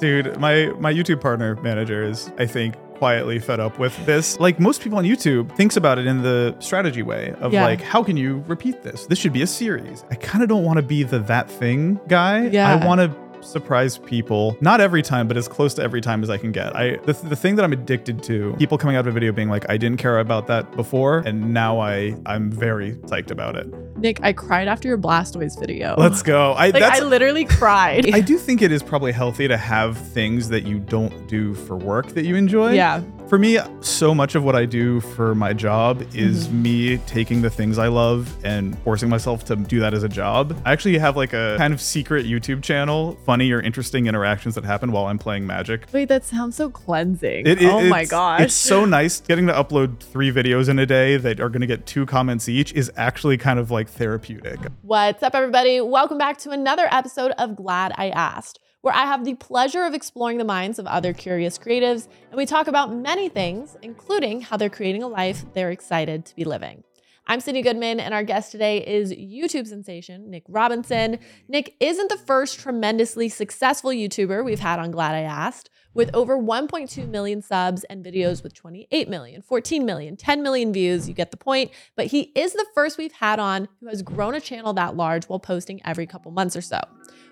Dude, my my YouTube partner manager is, I think, quietly fed up with this. Like most people on YouTube thinks about it in the strategy way of Yeah. like, how can you repeat this? This should be a series. I kind of don't want to be the that thing guy. Yeah. I want to surprise people not every time but as close to every time as i can get i the, the thing that i'm addicted to people coming out of a video being like i didn't care about that before and now i i'm very psyched about it Nick, I cried after your Blastoise video. let's go i like I literally cried. I do think it is probably healthy to have things that you don't do for work that you enjoy. yeah. For me, so much of what I do for my job is Mm-hmm. me taking the things I love and forcing myself to do that as a job. I actually have like a kind of secret YouTube channel, funny or interesting interactions that happen while I'm playing Magic. Wait, that sounds so cleansing. It- it- oh my gosh. It's so nice getting to upload three videos in a day that are going to get two comments each is actually kind of like therapeutic. What's up, everybody? Welcome back to another episode of Glad I Asked, where I have the pleasure of exploring the minds of other curious creatives, and we talk about many things, including how they're creating a life they're excited to be living. I'm Cindy Goodman, and our guest today is YouTube sensation Nick Robinson. Nick isn't the first tremendously successful YouTuber we've had on Glad I Asked. With over 1.2 million subs and videos with 28 million, 14 million, 10 million views, you get the point. But he is the first we've had on who has grown a channel that large while posting every couple months or so.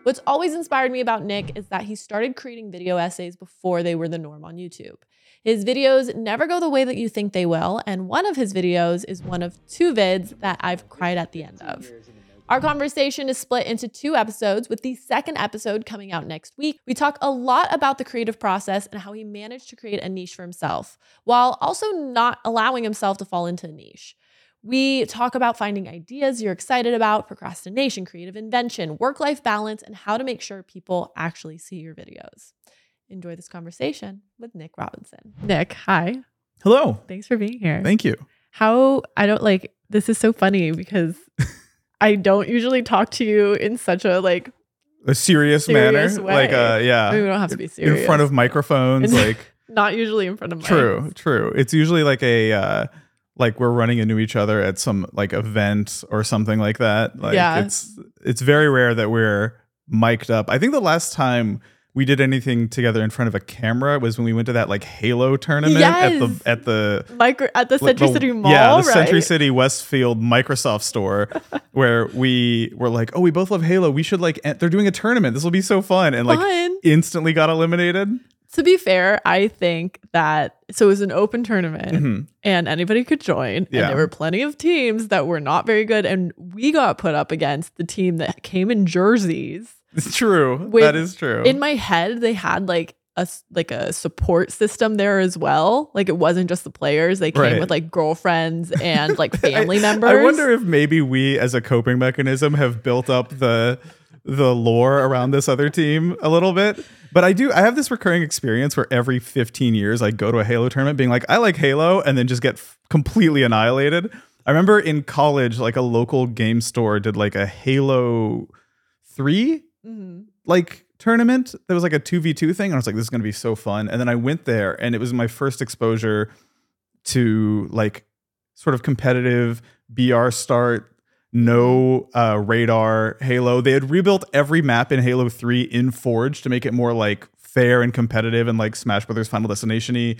What's always inspired me about Nick is that he started creating video essays before they were the norm on YouTube. His videos never go the way that you think they will, and one of his videos is one of two vids that I've cried at the end of. Our conversation is split into two episodes, with the second episode coming out next week. We talk a lot about the creative process and how he managed to create a niche for himself, while also not allowing himself to fall into a niche. We talk about finding ideas you're excited about, procrastination, creative invention, work life balance, and how to make sure people actually see your videos. Enjoy this conversation with Nick Robinson. Nick, hi. Hello. Thanks for being here. Thank you. How I don't like this is so funny because I don't usually talk to you in such a like A serious, Serious manner. way. Like, uh, yeah. I mean, we don't have to be serious in front of microphones. Like, not usually in front of mics. True, true. It's usually like a uh like we're running into each other at some like event or something like that. Like Yeah. it's it's very rare that we're mic'd up. I think the last time we did anything together in front of a camera was when we went to that like Halo tournament at the at the Micro at the Century the- City Mall, Yeah, the right? Century City Westfield Microsoft store where we were like, "Oh, we both love Halo. We should like they're doing a tournament. This will be so fun." And like Fun. instantly got eliminated. To be fair, I think that so it was an open tournament Mhm. and anybody could join. Yeah. And there were plenty of teams that were not very good. And we got put up against the team that came in jerseys. It's true. With- that is true. In my head, they had like a like a support system there as well. Like it wasn't just the players; they came Right. with like girlfriends and like family I- members. I wonder if maybe we, as a coping mechanism, have built up the the lore around this other team a little bit. But I do. I have this recurring experience where every 15 years I go to a Halo tournament, being like, I like Halo, and then just get f- completely annihilated. I remember in college, like a local game store did like a Halo three Mhm. like tournament. There was like a 2v2 thing. And I was like, this is going to be so fun. And then I went there and it was my first exposure to like sort of competitive BR start, no uh, radar Halo. They had rebuilt every map in Halo 3 in Forge to make it more like fair and competitive and like Smash Brothers Final Destination y.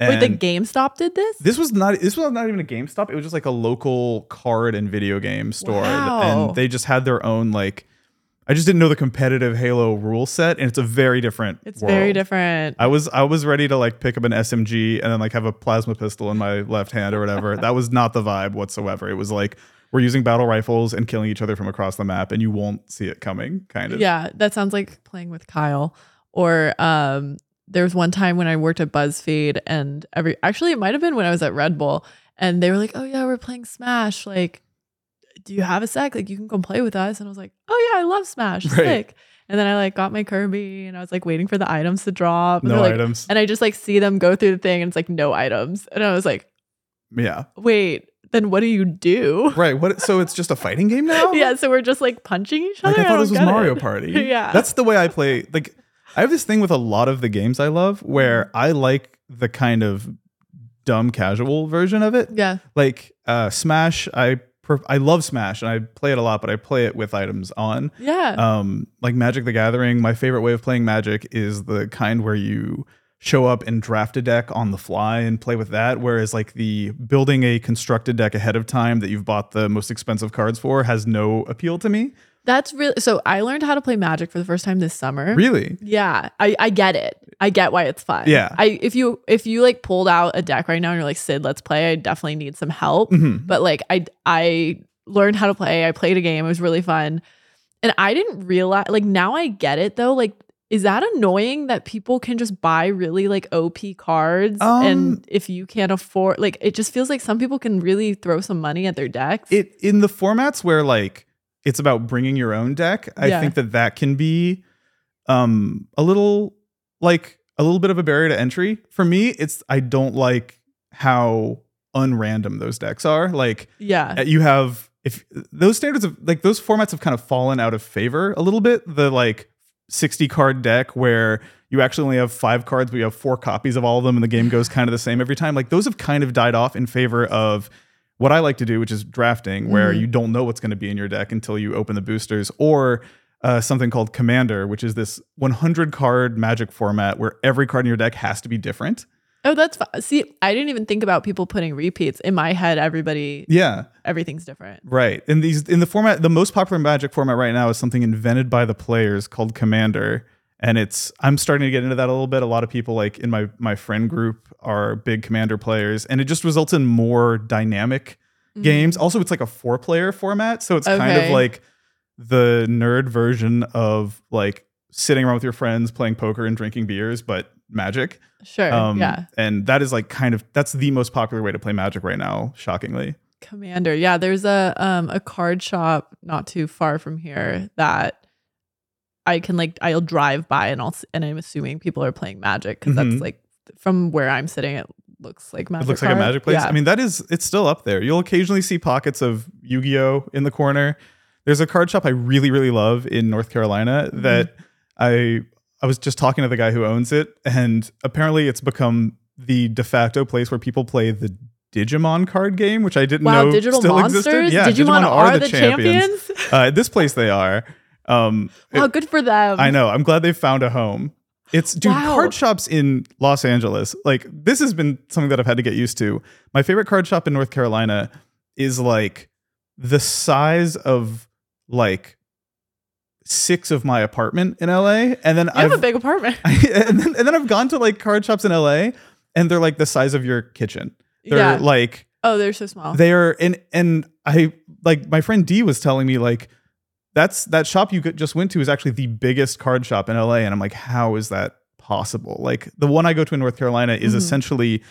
Wait, the GameStop did this? this was not this was not even a GameStop. It was just like a local card and video game store. Wow. And they just had their own like I just didn't know the competitive Halo rule set, and it's a very different. It's very different. I was I was ready to like pick up an SMG and then like have a plasma pistol in my left hand or whatever. that was not the vibe whatsoever. It was like we're using battle rifles and killing each other from across the map, and you won't see it coming. Kind of. Yeah, that sounds like playing with Kyle. Or um, there was one time when I worked at BuzzFeed, and every actually it might have been when I was at Red Bull, and they were like, "Oh yeah, we're playing Smash. Like, do you have a sec? Like, you can come play with us." And I was like, "Oh yeah, I love Smash. Right. Sick." And then I like got my Kirby, and I was like waiting for the items to drop. And No like- items. And I just like see them go through the thing, and it's like no items, and I was like, yeah. "Wait." Then what do you do? Right. What? So it's just a fighting game now? yeah, so we're just like punching each other. Like I thought don't this was get it. Mario Party. Yeah. That's the way I play. Like I have this thing with a lot of the games I love where Mm-hmm. I like the kind of dumb casual version of it. yeah. Like uh Smash, I I love Smash and I play it a lot, but I play it with items on. Yeah. Um, like Magic the Gathering, my favorite way of playing Magic is the kind where you show up and draft a deck on the fly and play with that. Whereas like the building a constructed deck ahead of time that you've bought the most expensive cards for has no appeal to me. That's really so I learned how to play Magic for the first time this summer. Really? Yeah, I, I get it. I get why it's fun. Yeah. I if you if you like pulled out a deck right now and you're like Sid, let's play. I definitely need some help. Mhm. But like I I learned how to play. I played a game. It was really fun, and I didn't realize like now I get it though. Like is that annoying that people can just buy really like OP cards Um, and if you can't afford like it just feels like some people can really throw some money at their decks. It in the formats where like it's about bringing your own deck. I Yeah. think that that can be um a little like a little bit of a barrier to entry for me. It's I don't like how unrandom those decks are. Like yeah. uh, you have if those standards of like those formats have kind of fallen out of favor a little bit. The like 60 card deck where you actually only have five cards, but you have four copies of all of them, and the game goes kind of the same every time. Like those have kind of died off in favor of what I like to do, which is drafting, where Mhm. you don't know what's going to be in your deck until you open the boosters, or uh, something called Commander, which is this 100 card magic format where every card in your deck has to be different. Oh, that's fun. See, I didn't even think about people putting repeats. In my head, everybody, Yeah. everything's different. Right. In these in the format the most popular magic format right now is something invented by the players called Commander. And it's I'm starting to get into that a little bit. A lot of people like in my my friend group are big commander players and it just results in more dynamic games. Also it's like a four player format, so it's kind of Mm-hmm. Like the nerd version of like sitting around with your friends playing poker and drinking beers, but magic. Sure. Um, yeah. And that is like kind of that's the most popular way to play magic right now, shockingly. Commander. Yeah. There's a um a card shop not too far from here that I can like I'll drive by and I'll and I'm assuming people are playing Magic because Mhm. that's like from where I'm sitting. It looks like Magic. It looks like a magic place. Yeah. I mean, that is it's still up there. You'll occasionally see pockets of Yu-Gi-Oh in the corner. There's a card shop I really, really love in North Carolina Mm-hmm. that I I was just talking to the guy who owns it, and apparently it's become the de facto place where people play the Digimon card game, which I didn't wow, know digital still monsters. existed. Yeah, Digimon, are, the champions. uh, this place they are. Um, wow, good for them. I know. I'm glad they found a home. It's dude, Wow. card shops in Los Angeles. Like this has been something that I've had to get used to. My favorite card shop in North Carolina is like the size of like six of my apartment in LA, and then I've a big apartment. and, then, and then I've gone to like card shops in LA, and they're like the size of your kitchen. They're yeah. like oh, they're so small. they're and and I like my friend D was telling me like that's that shop you just went to is actually the biggest card shop in LA and I'm like how is that possible? Like the one I go to in North Carolina is Mhm. essentially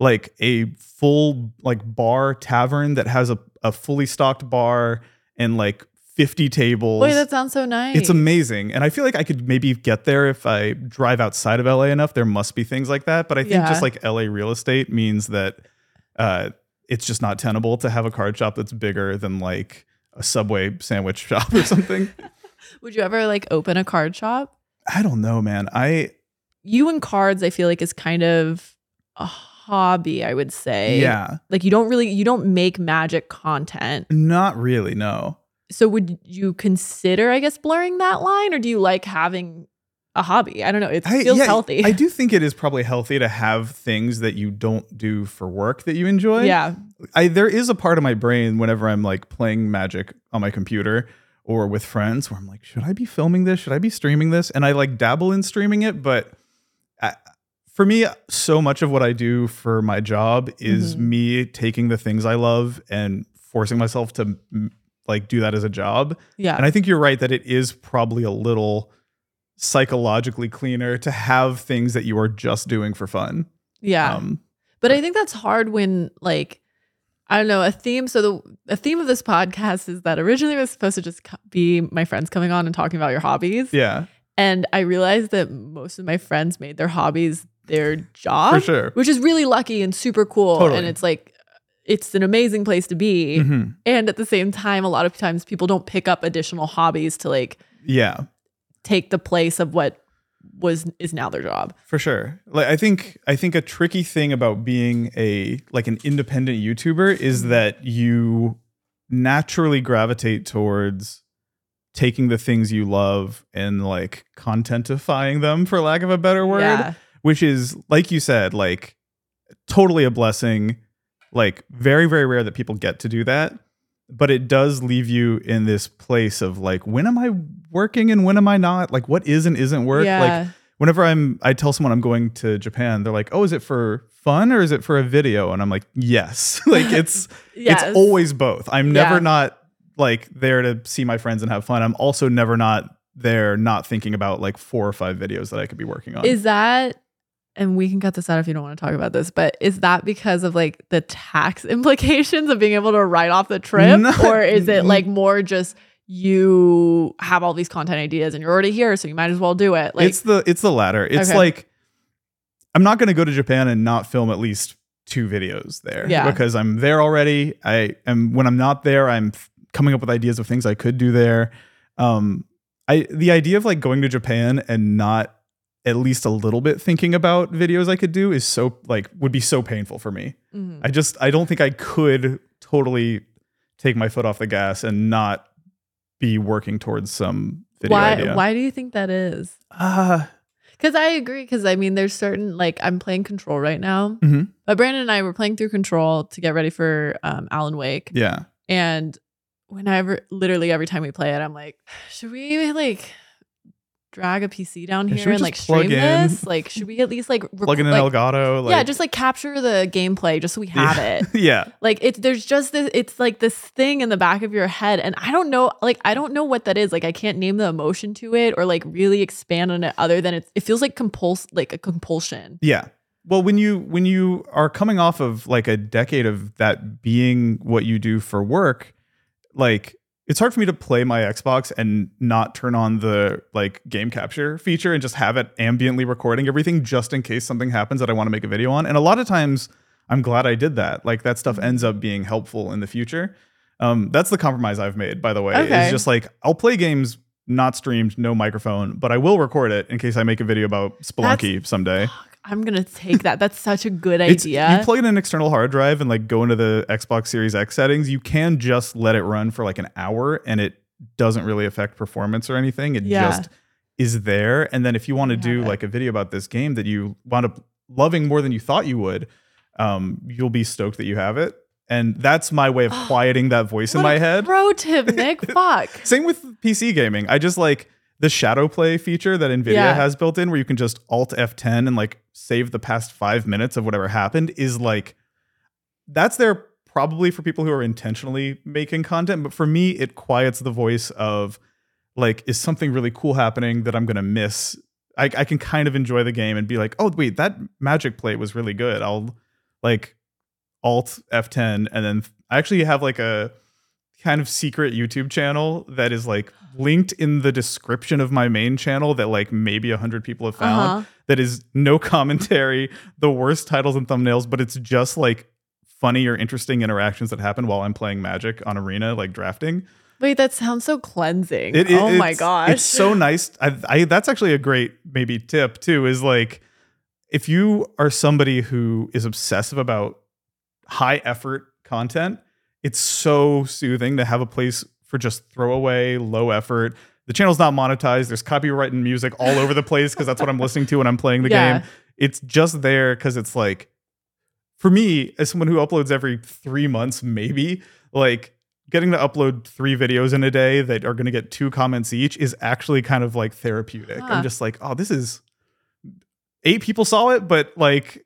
like a full like bar tavern that has a, a fully stocked bar and like 50 tables. Wait, that sounds so nice. It's amazing. And I feel like I could maybe get there if I drive outside of LA enough. There must be things like that. But I think Yeah. just like LA real estate means that uh, it's just not tenable to have a card shop that's bigger than like a Subway sandwich shop or something. Would you ever like open a card shop? I don't know, man. I, You and cards, I feel like is kind of a hobby. I would say. yeah, Like you don't really you don't make magic content. not really. No. So would you consider, I guess, blurring that line, or do you like having a hobby? I don't know. It I, feels yeah, healthy. I do think it is probably healthy to have things that you don't do for work that you enjoy. yeah. I there is a part of my brain whenever I'm like playing Magic on my computer or with friends where I'm like, should I be filming this? Should I be streaming this? And I like dabble in streaming it, but I, for me, so much of what I do for my job is Mhm. me taking the things I love and forcing myself to mm, like do that as a job. Yeah. And I think you're right that it is probably a little psychologically cleaner to have things that you are just doing for fun. yeah. Um, But I think that's hard when like I don't know a theme. So the a theme of this podcast is that originally it was supposed to just be my friends coming on and talking about your hobbies, yeah, and I realized that most of my friends made their hobbies their job, for sure. which is really lucky and super cool. Totally. And it's like it's an amazing place to be. Mhm. And at the same time, a lot of times people don't pick up additional hobbies to like Yeah. take the place of what was is now their job. For sure. Like I think I think a tricky thing about being a like an independent YouTuber is Mm-hmm. that you naturally gravitate towards taking the things you love and like contentifying them for lack of a better word Yeah. which is like you said like totally a blessing like very very rare that people get to do that but it does leave you in this place of like when am i working and when am i not? Like what is and isn't work? Yeah. like whenever i'm i tell someone i'm going to japan they're like oh is it for fun or is it for a video? And i'm like yes. Like it's yes. it's always both. I'm never Yeah. not like there to see my friends and have fun. I'm also never not there not thinking about like four or five videos that i could be working on. Is that and we can cut this out if you don't want to talk about this, but is that because of like the tax implications of being able to write off the trip? No. or is it like more just you have all these content ideas and you're already here, so you might as well do it? Like it's the it's the latter. It's Okay. like I'm not going to go to Japan and not film at least two videos there Yeah. because I'm there already. I am when I'm not there, I'm f- coming up with ideas of things I could do there. Um, I the idea of like going to Japan and not at least a little bit thinking about videos I could do is so like would be so painful for me. Mhm. I just I don't think I could totally take my foot off the gas and not be working towards some video why idea. why do you think that is? Uh, Because I agree. Because I mean, there's certain like I'm playing Control right now, Mhm. but Brandon and I were playing through Control to get ready for um, Alan Wake, yeah. and whenever, literally every time we play it, I'm like, should we like drag a PC down here and like stream in? this? Like, should we at least like rec- Plug in an like, Elgato. Like, yeah, just like capture the gameplay just so we have yeah. it. yeah. Like it's there's just this it's like this thing in the back of your head and I don't know like I don't know what that is. Like I can't name the emotion to it or like really expand on it other than it's it feels like compuls like a compulsion. Yeah. Well, when you when you are coming off of like a decade of that being what you do for work, like it's hard for me to play my Xbox and not turn on the like game capture feature and just have it ambiently recording everything just in case something happens that I want to make a video on. And a lot of times I'm glad I did that. Like that stuff ends up being helpful in the future. Um, that's the compromise I've made, by the way. Okay. Is just like I'll play games not streamed, no microphone, but I will record it in case I make a video about Spelunky someday. I'm gonna take that. That's such a good It's, idea. you plug in an external hard drive and like go into the Xbox Series X settings. You can just let it run for like an hour, and it doesn't really affect performance or anything. It Yeah. just is there. And then if you want to do it. like a video about this game that you wound up loving more than you thought you would, um, you'll be stoked that you have it. And that's my way of quieting that voice in my head. Pro tip, Nick. Fuck. Same with PC gaming. I just like the ShadowPlay feature that Nvidia Yeah. has built in where you can just alt F10 and like save the past 5 minutes of whatever happened is like that's there probably for people who are intentionally making content, but for me it quiets the voice of like is something really cool happening that I'm going to miss. I, I can kind of enjoy the game and be like, "Oh, wait, that magic play was really good." I'll like alt F10 and then I actually have like a kind of secret YouTube channel that is like linked in the description of my main channel that like maybe a hundred people have found Uh-huh. that is no commentary, the worst titles and thumbnails, but it's just like funny or interesting interactions that happen while I'm playing Magic on Arena, like drafting. Wait, that sounds so cleansing. It- it- oh my gosh. It's so nice. I, I that's actually a great maybe tip too. Is like if you are somebody who is obsessive about high effort content, it's so soothing to have a place for just throwaway, low effort. The channel's not monetized. There's copyright and music all over the place because that's what I'm listening to when I'm playing the Yeah. game. It's just there because it's like, for me, as someone who uploads every three months, maybe, like getting to upload three videos in a day that are going to get two comments each is actually kind of like therapeutic. Huh. I'm just like, oh, this is eight people saw it, but like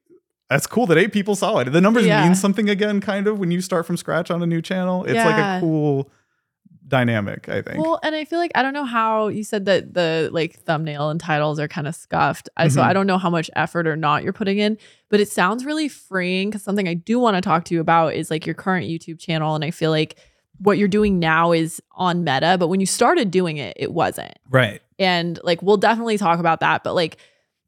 that's cool that eight people saw it. The numbers Yeah. mean something again, kind of when you start from scratch on a new channel. It's like a cool dynamic, I think. Well, and I feel like I don't know how you said that the like thumbnail and titles are kind of scuffed. I So. Mm-hmm. I don't know how much effort or not you're putting in, but it sounds really freeing because something I do want to talk to you about is like your current YouTube channel. And I feel like what you're doing now is on meta, but when you started doing it, it wasn't. right. And like we'll definitely talk about that. But like,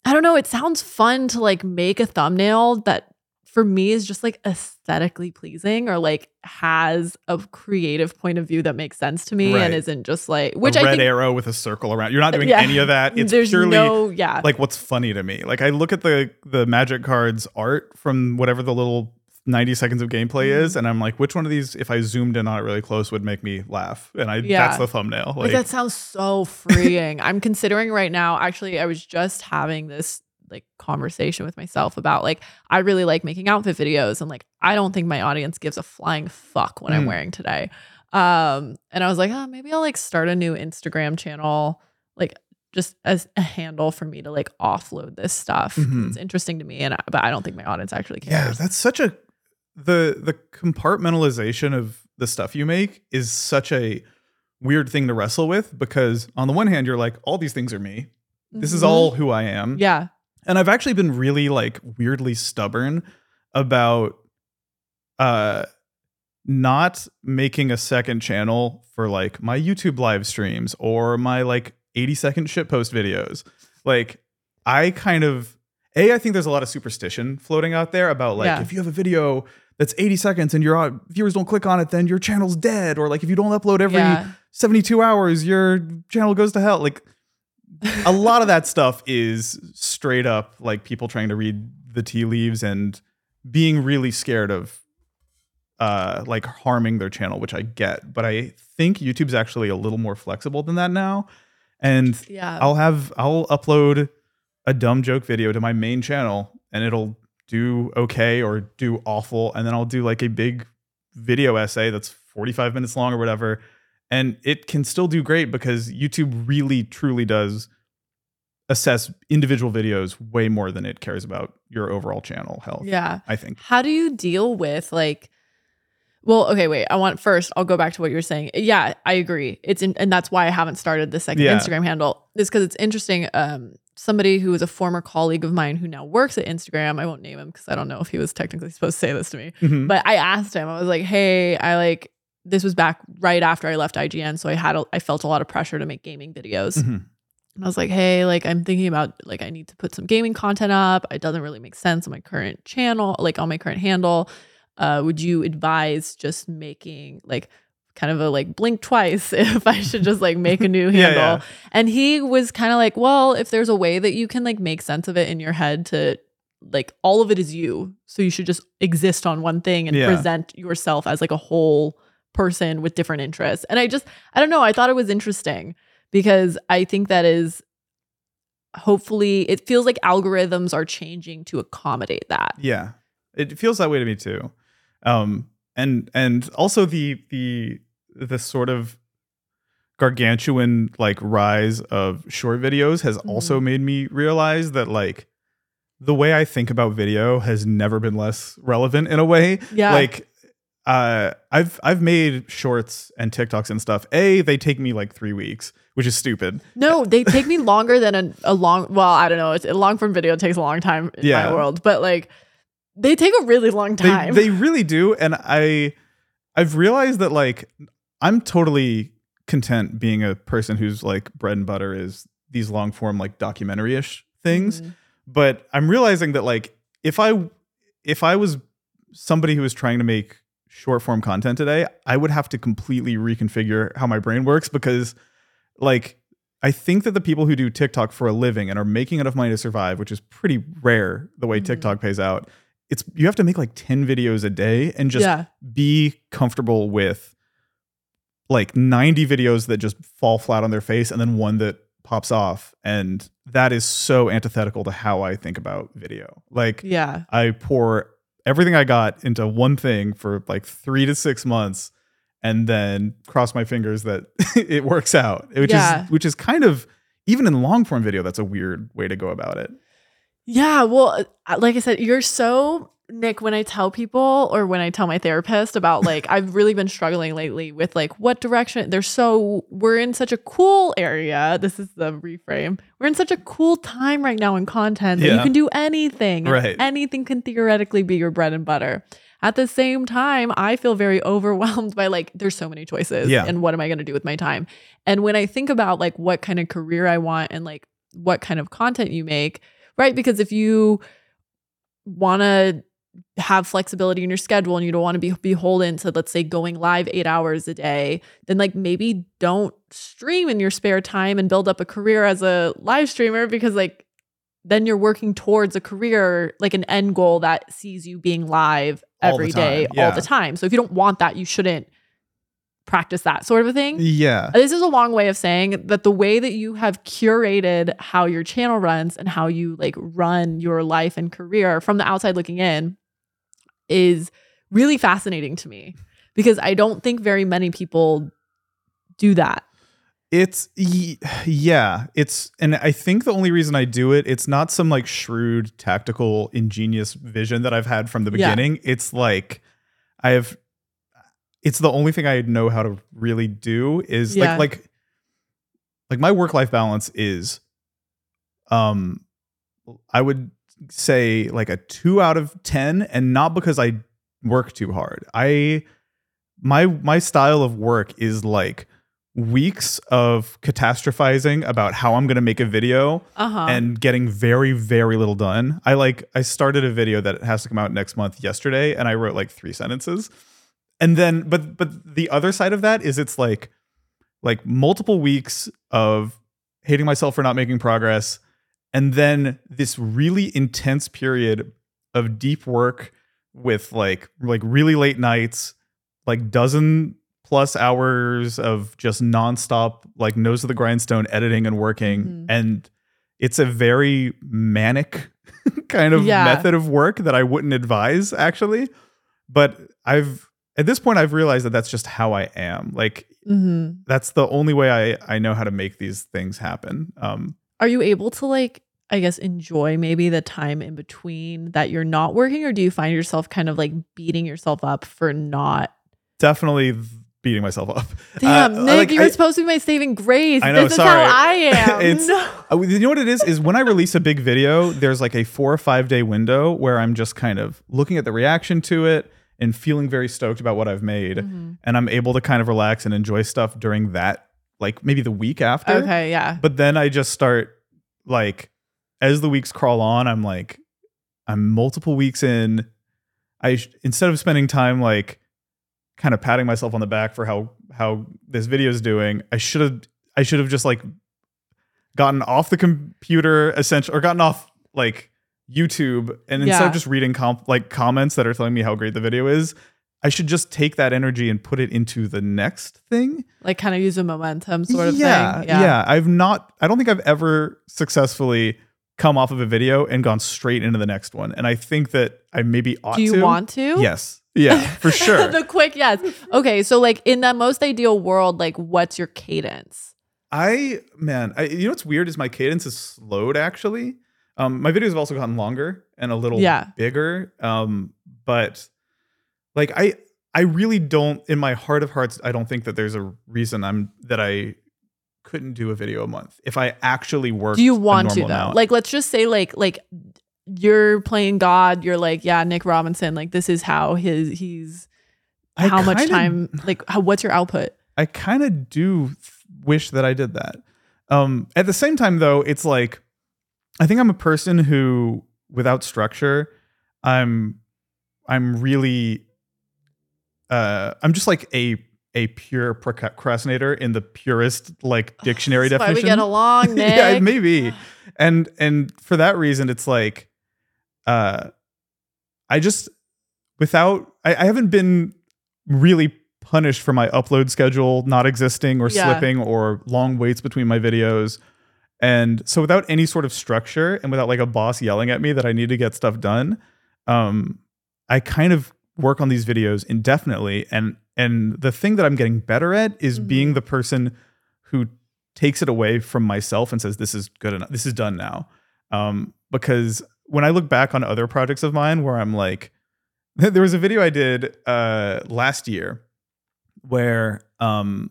I don't know, it sounds fun to like make a thumbnail that for me is just like aesthetically pleasing or like has a creative point of view that makes sense to me Right. and isn't just like which a I red think arrow with a circle around. You're not doing Yeah. any of that. It's there's purely no yeah like what's funny to me. Like I look at the the magic cards art from whatever the little 90 seconds of gameplay Mhm. is and i'm like which one of these if i zoomed in on it really close would make me laugh and i Yeah. that's the thumbnail Like, like that sounds so freeing. I'm considering right now. Actually, I was just having this like conversation with myself about like I really like making outfit videos and like I don't think my audience gives a flying fuck what I'm Mm. wearing today. Um and I was like, "Oh, maybe I'll like start a new Instagram channel like just as a handle for me to like offload this stuff. Mhm. It's interesting to me and I, but I don't think my audience actually cares. yeah that's such a the the compartmentalization of the stuff you make is such a weird thing to wrestle with because on the one hand you're like all these things are me this is Mhm. all who i am Yeah. and i've actually been really like weirdly stubborn about uh not making a second channel for like my youtube live streams or my like 80 second shit post videos like i kind of a i think there's a lot of superstition floating out there about like Yeah. if you have a video that's 80 seconds and your uh, viewers don't click on it then your channel's dead or like if you don't upload every yeah. 72 hours your channel goes to hell like a lot of that stuff is straight up like people trying to read the tea leaves and being really scared of uh like harming their channel which i get but i think youtube's actually a little more flexible than that now and Yeah. i'll have i'll upload a dumb joke video to my main channel and it'll do okay or do awful and then i'll do like a big video essay that's 45 minutes long or whatever and it can still do great because youtube really truly does assess individual videos way more than it cares about your overall channel health yeah. i think How do you deal with like well, okay, wait. I want first, I'll go back to what you were saying. Yeah, I agree. It's in, and that's why I haven't started the second Yeah. Instagram handle. Is because it's interesting. Um, somebody who was a former colleague of mine who now works at Instagram, I won't name him because I don't know if he was technically supposed to say this to me. Mhm. But I asked him, I was like, hey, I like this was back right after I left IGN. So I had a, I felt a lot of pressure to make gaming videos. Mhm. And I was like, hey, like I'm thinking about like I need to put some gaming content up. It doesn't really make sense on my current channel, like on my current handle. Uh, would you advise just making like kind of a like blink twice if I should just like make a new Yeah, handle? yeah. And he was kind of like, well, if there's a way that you can like make sense of it in your head to like all of it is you. So you should just exist on one thing and Yeah. present yourself as like a whole person with different interests. And I just, I don't know, I thought it was interesting because I think that is hopefully it feels like algorithms are changing to accommodate that. Yeah, it feels that way to me too. Um, and and also the the the sort of gargantuan like rise of short videos has also made me realize that like the way I think about video has never been less relevant in a way. Yeah. Like uh I've I've made shorts and TikToks and stuff. A, they take me like 3 weeks, which is stupid. No, they take me longer than a, a long. Well, I don't know. It's, a long form video takes a long time in Yeah. my world, but like they take a really long they, time. they really do and i i've realized that like i'm totally content being a person whose like bread and butter is these long form like documentary-ish things Mhm. but i'm realizing that like if i if i was somebody who was trying to make short form content today i would have to completely reconfigure how my brain works because like i think that the people who do tiktok for a living and are making enough money to survive which is pretty rare the way Mhm. tiktok pays out it's you have to make like 10 videos a day and just yeah, be comfortable with like 90 videos that just fall flat on their face and then one that pops off and that is so antithetical to how i think about video like yeah, i pour everything i got into one thing for like 3 to 6 months and then cross my fingers that it works out which Yeah. is which is kind of even in long form video that's a weird way to go about it yeah. Well, uh, like I said, you're so Nick. When I tell people or when I tell my therapist about like I've really been struggling lately with like what direction. They're so we're in such a cool area. This is the reframe. We're in such a cool time right now in content that you can do anything. Right. Anything can theoretically be your bread and butter. At the same time, I feel very overwhelmed by like there's so many choices Yeah. and what am I going to do with my time? And when I think about like what kind of career I want and like what kind of content you make, right? Because if you want to have flexibility in your schedule and you don't want to be beholden to let's say going live 8 hours a day, then like maybe don't stream in your spare time and build up a career as a live streamer because like then you're working towards a career, like an end goal that sees you being live every day, yeah. all the time. So if you don't want that, you shouldn't practice that sort of a thing. Yeah. This is a long way of saying that the way that you have curated how your channel runs and how you like run your life and career from the outside looking in is really fascinating to me because I don't think very many people do that. It's yeah, it's and I think the only reason I do it, it's not some like shrewd, tactical, ingenious vision that I've had from the Yeah. beginning. It's like I have it's the only thing I know how to really do is Yeah. like like like my work-life balance is um I would say like a 2 out of 10 and not because I work too hard. I my my style of work is like weeks of catastrophizing about how I'm going to make a video Uh-huh. and getting very very little done. I like I started a video that has to come out next month yesterday and I wrote like 3 sentences. And then but but the other side of that is it's like like multiple weeks of hating myself for not making progress and then this really intense period of deep work with like like really late nights like dozen plus hours of just nonstop like nose to the grindstone editing and working Mhm. and it's a very manic kind of Yeah. method of work that I wouldn't advise actually but I've at this point I've realized that that's just how I am like Mhm. that's the only way I I know how to make these things happen um Are you able to like I guess enjoy maybe the time in between that you're not working or do you find yourself kind of like beating yourself up for not definitely beating myself up Damn, Uh, Nick, like, you were I- supposed to be my saving grace. I know, this sorry. is how I am. It's- No. Uh, you know what it is? Is when I release a big video, there's like a four or five day window where I'm just kind of looking at the reaction to it and feeling very stoked about what I've made. Mhm. And I'm able to kind of relax and enjoy stuff during that, like maybe the week after. Okay, yeah. But then I just start like, as the weeks crawl on, I'm like, I'm multiple weeks in. I sh- instead of spending time like kind of patting myself on the back for how how this video is doing, I should have I should have just like gotten off the computer essentially or gotten off like YouTube and instead Yeah. of just reading comp- like comments that are telling me how great the video is, I should just take that energy and put it into the next thing. Like kind of use a momentum sort of yeah, thing. Yeah. Yeah. I've not I don't think I've ever successfully come off of a video and gone straight into the next one. And I think that I maybe ought to. Do you to. want to? Yes. Yeah, for sure. the quick yes. Okay, so like in that most ideal world, like what's your cadence? I man, I, you know what's weird is my cadence is slowed actually. Um, my videos have also gotten longer and a little Yeah. bigger. Um, but like I I really don't in my heart of hearts, I don't think that there's a reason I'm that I couldn't do a video a month if I actually worked. Do you a want to though? amount. Like let's just say like like you're playing God, you're like, yeah, Nick Robinson, like this is how his he's I how much kinda- time like how what's your output? I kind of do th- wish that I did that. Um, at the same time, though, it's like I think I'm a person who, without structure, I'm I'm really uh, I'm just like a a pure procrastinator in the purest like dictionary That's why definition. we get along, Nick. yeah, maybe. And and for that reason, it's like, uh, I just without I, I haven't been really punished for my upload schedule not existing or Yeah. slipping or long waits between my videos. And so without any sort of structure and without like a boss yelling at me that I need to get stuff done, um, I kind of work on these videos indefinitely. And and the thing that I'm getting better at is Mhm. being the person who takes it away from myself and says, This is good enough. This is done now. Um, because when I look back on other projects of mine where I'm like, there was a video I did uh last year where um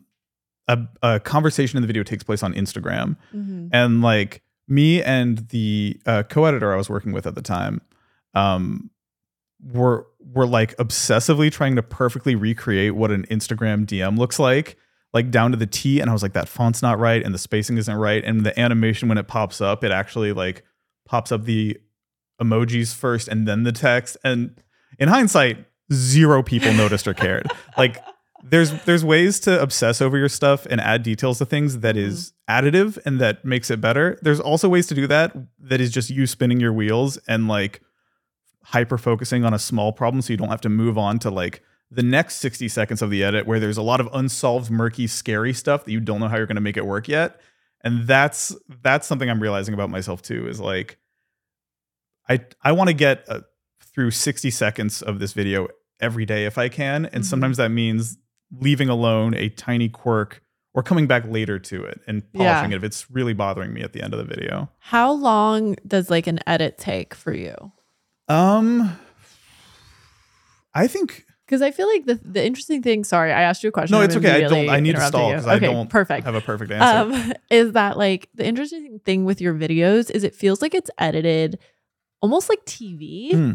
a, a conversation in the video takes place on Instagram Mhm. and like me and the uh, co-editor I was working with at the time um were were like obsessively trying to perfectly recreate what an Instagram DM looks like like down to the T and I was like that font's not right and the spacing isn't right and the animation when it pops up it actually like pops up the emojis first and then the text and in hindsight zero people noticed or cared like there's there's ways to obsess over your stuff and add details to things that is mm-hmm. additive and that makes it better. There's also ways to do that that is just you spinning your wheels and like hyper focusing on a small problem so you don't have to move on to like the next 60 seconds of the edit where there's a lot of unsolved murky scary stuff that you don't know how you're going to make it work yet. And that's that's something I'm realizing about myself too is like I I want to get uh through 60 seconds of this video every day if I can and Mhm. sometimes that means leaving alone a tiny quirk or coming back later to it and Yeah. polishing it if it's really bothering me at the end of the video. How long does like an edit take for you? Um I think Because I feel like the the interesting thing. Sorry, I asked you a question. no, it's okay. I don't I need to stall because I okay, don't perfect. have a perfect answer. Um, is that like the interesting thing with your videos is it feels like it's edited almost like TV. Hmm.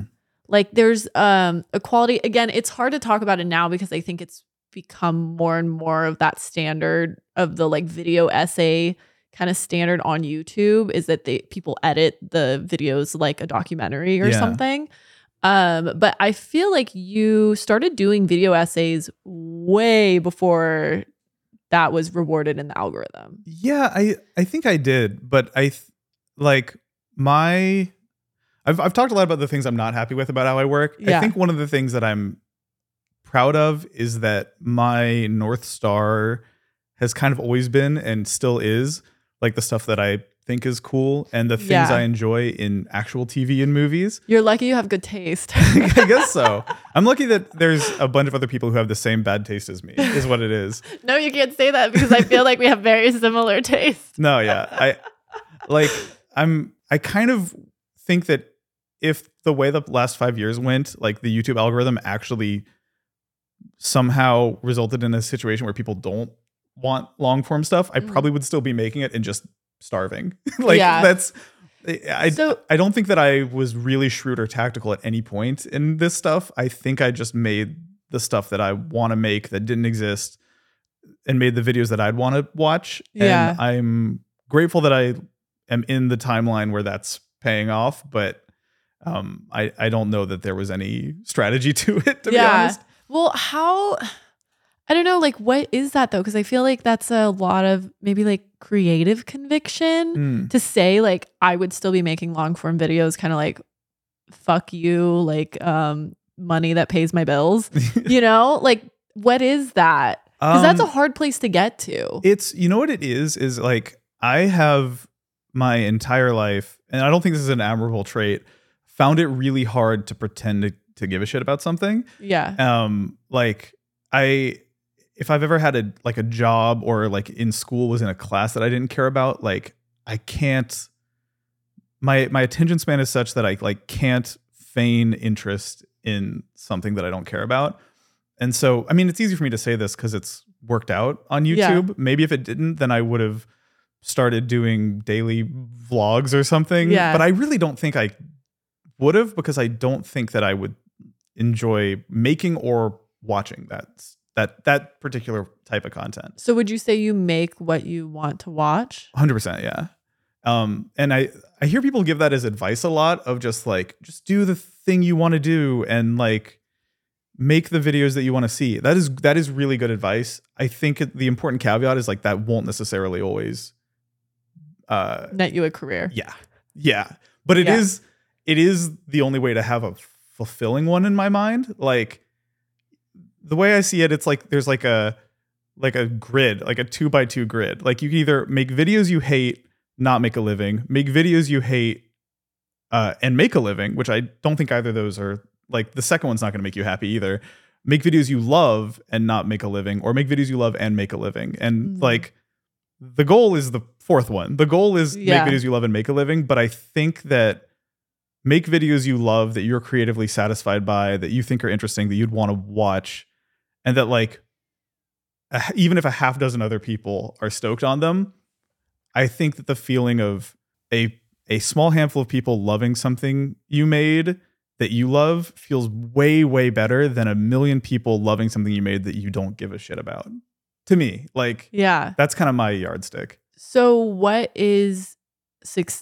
Like there's um a quality again, it's hard to talk about it now because I think it's become more and more of that standard of the like video essay kind of standard on YouTube is that they people edit the videos like a documentary or Yeah. something. Um, but I feel like you started doing video essays way before that was rewarded in the algorithm. Yeah, I I think I did, but I th- like my I've I've talked a lot about the things I'm not happy with about how I work. Yeah. I think one of the things that I'm proud of is that my north star has kind of always been and still is like the stuff that I think is cool and the things Yeah. I enjoy in actual TV and movies. You're lucky you have good taste. I guess so. I'm lucky that there's a bunch of other people who have the same bad taste as me. Is what it is. no, you can't say that because I feel like we have very similar taste. No, yeah. I like I'm I kind of think that if the way the last 5 years went, like the YouTube algorithm actually somehow resulted in a situation where people don't want long form stuff, I Mhm. probably would still be making it and just starving. like Yeah. that's I So- I don't think that I was really shrewd or tactical at any point in this stuff. I think I just made the stuff that I want to make that didn't exist and made the videos that I'd want to watch. Yeah. And I'm grateful that I am in the timeline where that's paying off, but um, I, I don't know that there was any strategy to it, to be honest. Well, how I don't know, like what is that though? Because I feel like that's a lot of maybe like creative conviction Hmm. to say like I would still be making long form videos, kind of like fuck you, like um money that pays my bills. you know, like what is that? Because that's a Um, hard place to get to. It's you know what it is is like I have my entire life, and I don't think this is an admirable trait. Found it really hard to pretend to, to give a shit about something. yeah. Um, like I, if I've ever had a like a job or like in school was in a class that I didn't care about, like I can't. My my attention span is such that I like can't feign interest in something that I don't care about. And so, I mean, it's easy for me to say this because it's worked out on Yeah. YouTube. Maybe if it didn't, then I would have started doing daily vlogs or something. Yeah. But I really don't think I would have because I don't think that I would enjoy making or watching that that that particular type of content. So would you say you make what you want to watch? 100% yeah. Um and I I hear people give that as advice a lot of just like just do the thing you want to do and like make the videos that you want to see. That is that is really good advice. I think the important caveat is like that won't necessarily always uh Net you a career. yeah. Yeah. But it is Yeah. it is the only way to have a fulfilling one in my mind. Like the way I see it, it's like there's like a like a grid, like a two by two grid. Like you can either make videos you hate, not make a living, make videos you hate, uh, and make a living, which I don't think either of those are like the second one's not gonna make you happy either. Make videos you love and not make a living, or make videos you love and make a living. And Mhm. like the goal is the fourth one. The goal is Yeah. make videos you love and make a living. But I think that make videos you love that you're creatively satisfied by, that you think are interesting, that you'd want to watch, and that like even if a half dozen other people are stoked on them, I think that the feeling of a a small handful of people loving something you made that you love feels way way better than a million people loving something you made that you don't give a shit about. To me, like Yeah. that's kind of my yardstick. So what is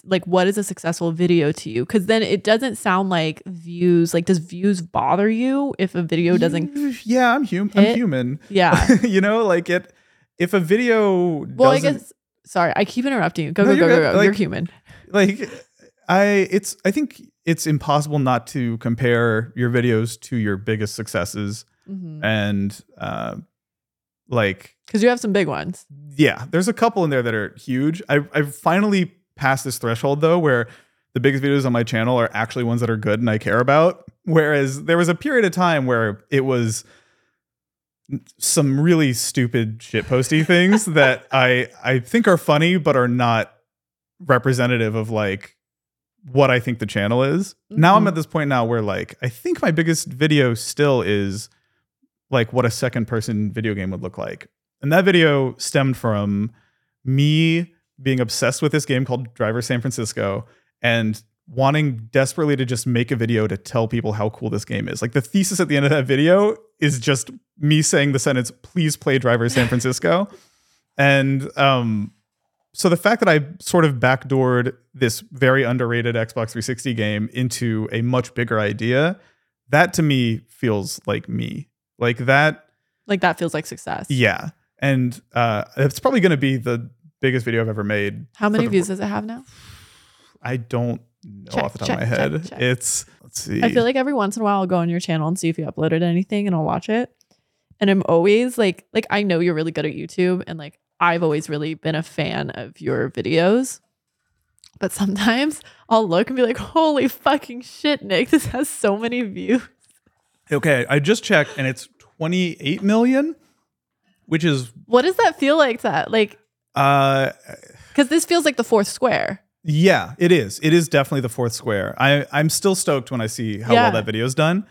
like what is a successful video to you? Because then it doesn't sound like views like does views bother you if a video doesn't yeah i'm human i'm human. Yeah. You know like it if a video well i guess sorry i keep interrupting you. Go No, go go you're go, go. you're human. like i it's i think it's impossible not to compare your videos to your biggest successes because and uh like because you have some big ones. Yeah there's a couple in there that are huge. I i've finally passed this threshold though where the biggest videos on my channel are actually ones that are good and i care about. Whereas there was a period of time where it was some really stupid shit posty things that i i think are funny but are not representative of like what i think the channel is. Now i'm Mhm. at this point now where like i think my biggest video still is like what a second person video game would look like. And that video stemmed from me being obsessed with this game called driver san francisco and wanting desperately to just make a video to tell people how cool this game is like the thesis at the end of that video is just me saying the sentence please play driver san francisco and um so the fact that I sort of backdoored this very underrated Xbox 360 game into a much bigger idea, that to me feels like me. Like that, like that feels like success yeah. And uh it's probably gonna be the biggest video I've ever made. how many views does it have now I don't know Check, off the top check, of my check, head. check. It's let's see. I feel like every once in a while I'll go on your channel and see if you uploaded anything and I'll watch it. And I'm always like like I know you're really good at YouTube and like I've always really been a fan of your videos. But sometimes I'll look and be like, "Holy fucking shit, Nick, this has so many views." okay, I just checked and it's 28 million, which is What does that feel like that? Like uh cuz this feels like the fourth square. Yeah, it is. It is definitely the fourth square. I I'm still stoked when I see how Yeah. well that video is done.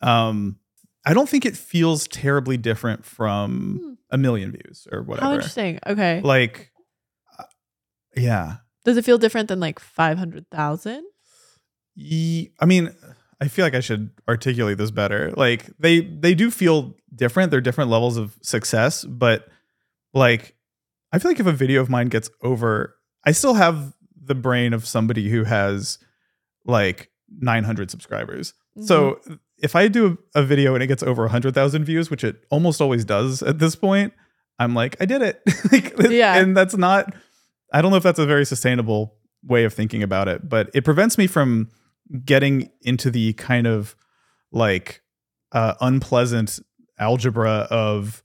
Um, I don't think it feels terribly different from a million views or Hmm. How whatever. interesting. Okay. Like, uh, yeah. Does it feel different than like 500,000? I mean, I feel like I should articulate this better. Like they they do feel different. They're different levels of success, but like I feel like if a video of mine gets over, I still have the brain of somebody who has like 900 subscribers. So if I do a video and it gets over 100,000 views, which it almost always does at this point, I'm like, I did it. like, Yeah. And that's not, I don't know if that's a very sustainable way of thinking about it, but it prevents me from getting into the kind of like uh, unpleasant algebra of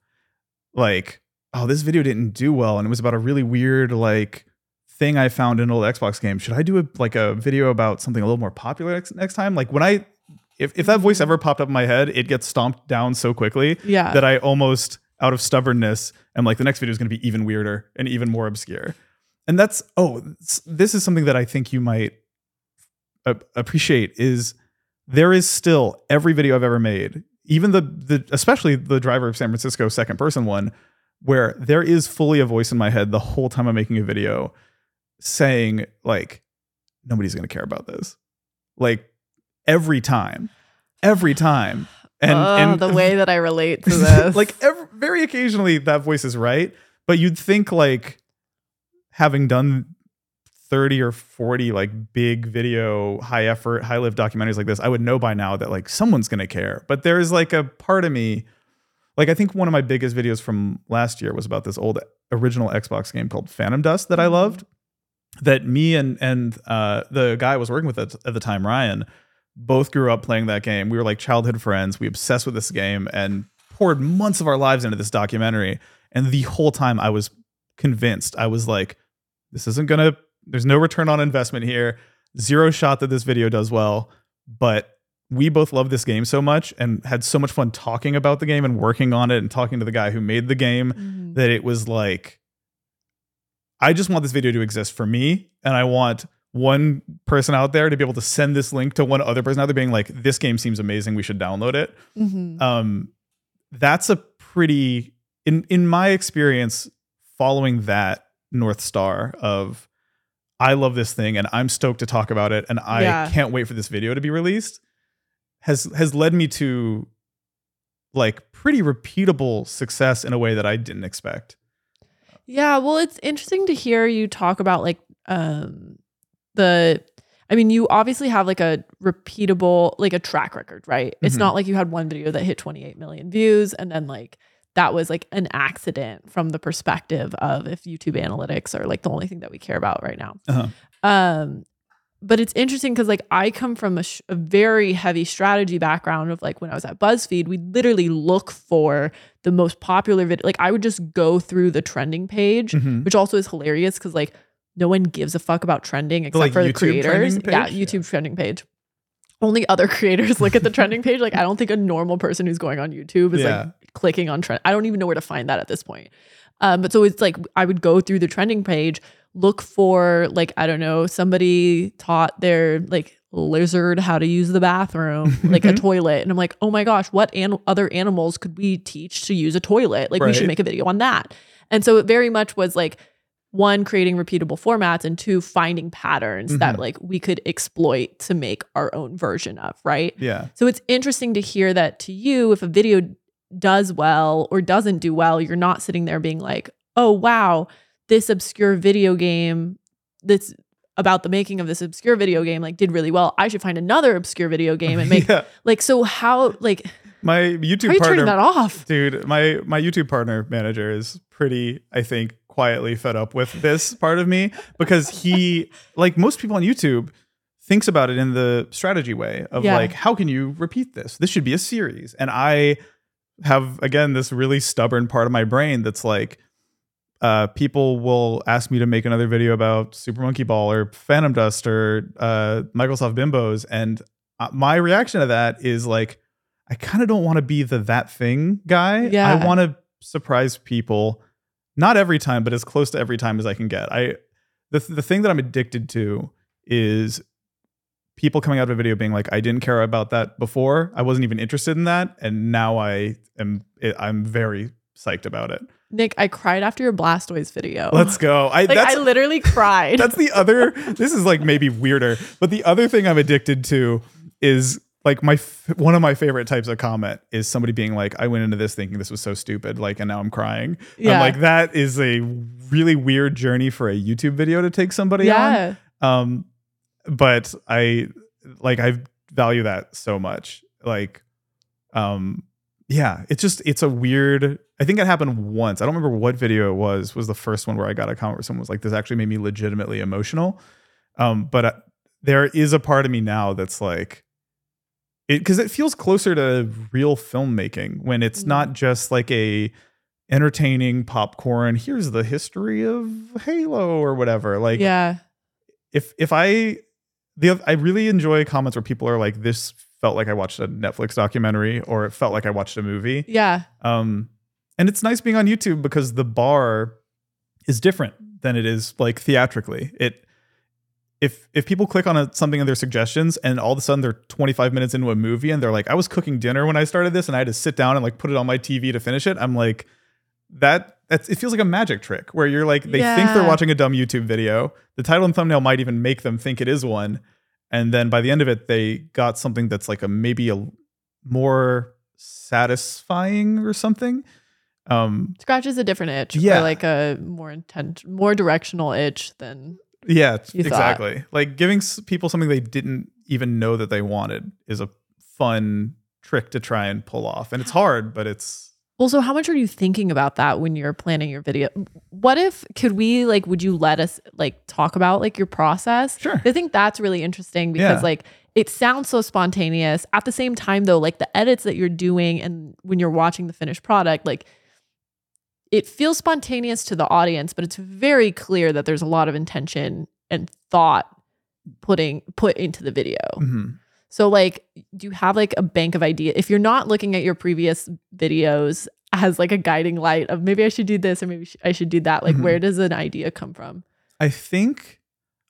like, oh, this video didn't do well. And it was about a really weird, like, thing I found in an old Xbox game. Should I do a, like a video about something a little more popular next, next time? Like when I, if, if that voice ever popped up in my head, it gets stomped down so quickly yeah. that I almost out of stubbornness am like the next video is going to be even weirder and even more obscure. And that's oh, this is something that I think you might appreciate is there is still every video I've ever made, even the the especially the driver of San Francisco second person one where there is fully a voice in my head the whole time I'm making a video saying like nobody's going to care about this. Like every time. Every time. And oh, and the way that I relate to this. like every, very occasionally that voice is right, but you'd think like having done 30 or 40 like big video, high effort, high lift documentaries like this, I would know by now that like someone's going to care. But there's like a part of me like I think one of my biggest videos from last year was about this old original Xbox game called Phantom Dust that I loved. That me and and uh, the guy I was working with at, at the time, Ryan, both grew up playing that game. We were like childhood friends. We obsessed with this game and poured months of our lives into this documentary. And the whole time I was convinced, I was like, this isn't gonna, there's no return on investment here. Zero shot that this video does well. But we both love this game so much and had so much fun talking about the game and working on it and talking to the guy who made the game Mhm. that it was like I just want this video to exist for me and I want one person out there to be able to send this link to one other person out there being like this game seems amazing we should download it Mhm. um that's a pretty in in my experience following that north star of I love this thing and I'm stoked to talk about it and I Yeah. can't wait for this video to be released has has led me to like pretty repeatable success in a way that I didn't expect. Yeah, well, it's interesting to hear you talk about like um the I mean, you obviously have like a repeatable, like a track record, right? It's Mhm. not like you had one video that hit 28 million views and then like that was like an accident from the perspective of if YouTube analytics are like the only thing that we care about right now. Uh-huh. Um, but it's interesting because like I come from a, sh- a very heavy strategy background of like when I was at BuzzFeed, we literally look for the most popular video. Like I would just go through the trending page, Mhm. which also is hilarious because like no one gives a fuck about trending except like, for the YouTube creators. Yeah? YouTube trending page. Only other creators look at the trending page. Like I don't think a normal person who's going on YouTube is Yeah. like clicking on trend. I don't even know where to find that at this point. Um, but so it's like I would go through the trending page, look for like I don't know somebody taught their like lizard how to use the bathroom, like a toilet, and I'm like, oh my gosh, what an- other animals could we teach to use a toilet? Like we should make a video on that. And so it very much was like one creating repeatable formats and two finding patterns that Mhm. like we could exploit to make our own version of, right? Yeah. So it's interesting to hear that to you, if a video does well or doesn't do well, you're not sitting there being like, oh, wow, this obscure video game that's about the making of this obscure video game like did really well. I should find another obscure video game and make yeah. like so how like My how YouTube are you partner turning that off? Dude, my my YouTube partner manager is pretty, I think, quietly fed up with this part of me because he, like most people on YouTube, thinks about it in the strategy way of Yeah. like, how can you repeat this? This should be a series. And I have again this really stubborn part of my brain that's like, uh, people will ask me to make another video about Super Monkey Ball or Phantom Dust or uh, Microsoft Bimbos, and uh, my reaction to that is like, I kind of don't want to be the that thing guy. Yeah. I want to surprise people, not every time, but as close to every time as I can get. I the the thing that I'm addicted to is people coming out of a video being like, I didn't care about that before. I wasn't even interested in that, and now I am. I'm very psyched about it. Nick, I cried after your Blastoise video. Let's go. I like I literally cried. that's the other this is like maybe weirder but the other thing i'm addicted to is like my one of my favorite types of comment is somebody being like i went into this thinking this was so stupid like and now i'm crying Yeah. i'm like that is a really weird journey for a youtube video to take somebody yeah. on um but i like i value that so much like um yeah it's just it's a weird i think it happened once i don't remember what video it was was the first one where i got a comment where someone was like this actually made me legitimately emotional um but uh, there is a part of me now that's like it because it feels closer to real filmmaking when it's Mm. not just like a entertaining popcorn here's the history of halo or whatever like yeah. if if I the I really enjoy comments where people are like, "This felt like I watched a Netflix documentary," or "It felt like I watched a movie." Yeah. Um, and it's nice being on YouTube because the bar is different than it is like theatrically. It if if people click on a, something in their suggestions and all of a sudden they're 25 minutes into a movie and they're like, "I was cooking dinner when I started this and I had to sit down and like put it on my TV to finish it," I'm like, that that's it feels like a magic trick where you're like they think they're watching a dumb YouTube video. The title and thumbnail might even make them think it is one. And then by the end of it, they got something that's like a maybe a more satisfying or something. Um Scratches a different itch. Yeah. Like a more intent, more directional itch than yeah, You thought. exactly. Like giving people something they didn't even know that they wanted is a fun trick to try and pull off. And it's hard, but it's Also, how much are you thinking about that when you're planning your video? What if could we like would you let us like talk about like your process? Sure. I think that's really interesting because Yeah. like it sounds so spontaneous. At the same time though, like the edits that you're doing and when you're watching the finished product, like it feels spontaneous to the audience, but it's very clear that there's a lot of intention and thought putting put into the video. mhm. So like do you have like a bank of idea if you're not looking at your previous videos as like a guiding light of maybe I should do this or maybe I should do that like Mhm. where does an idea come from? I think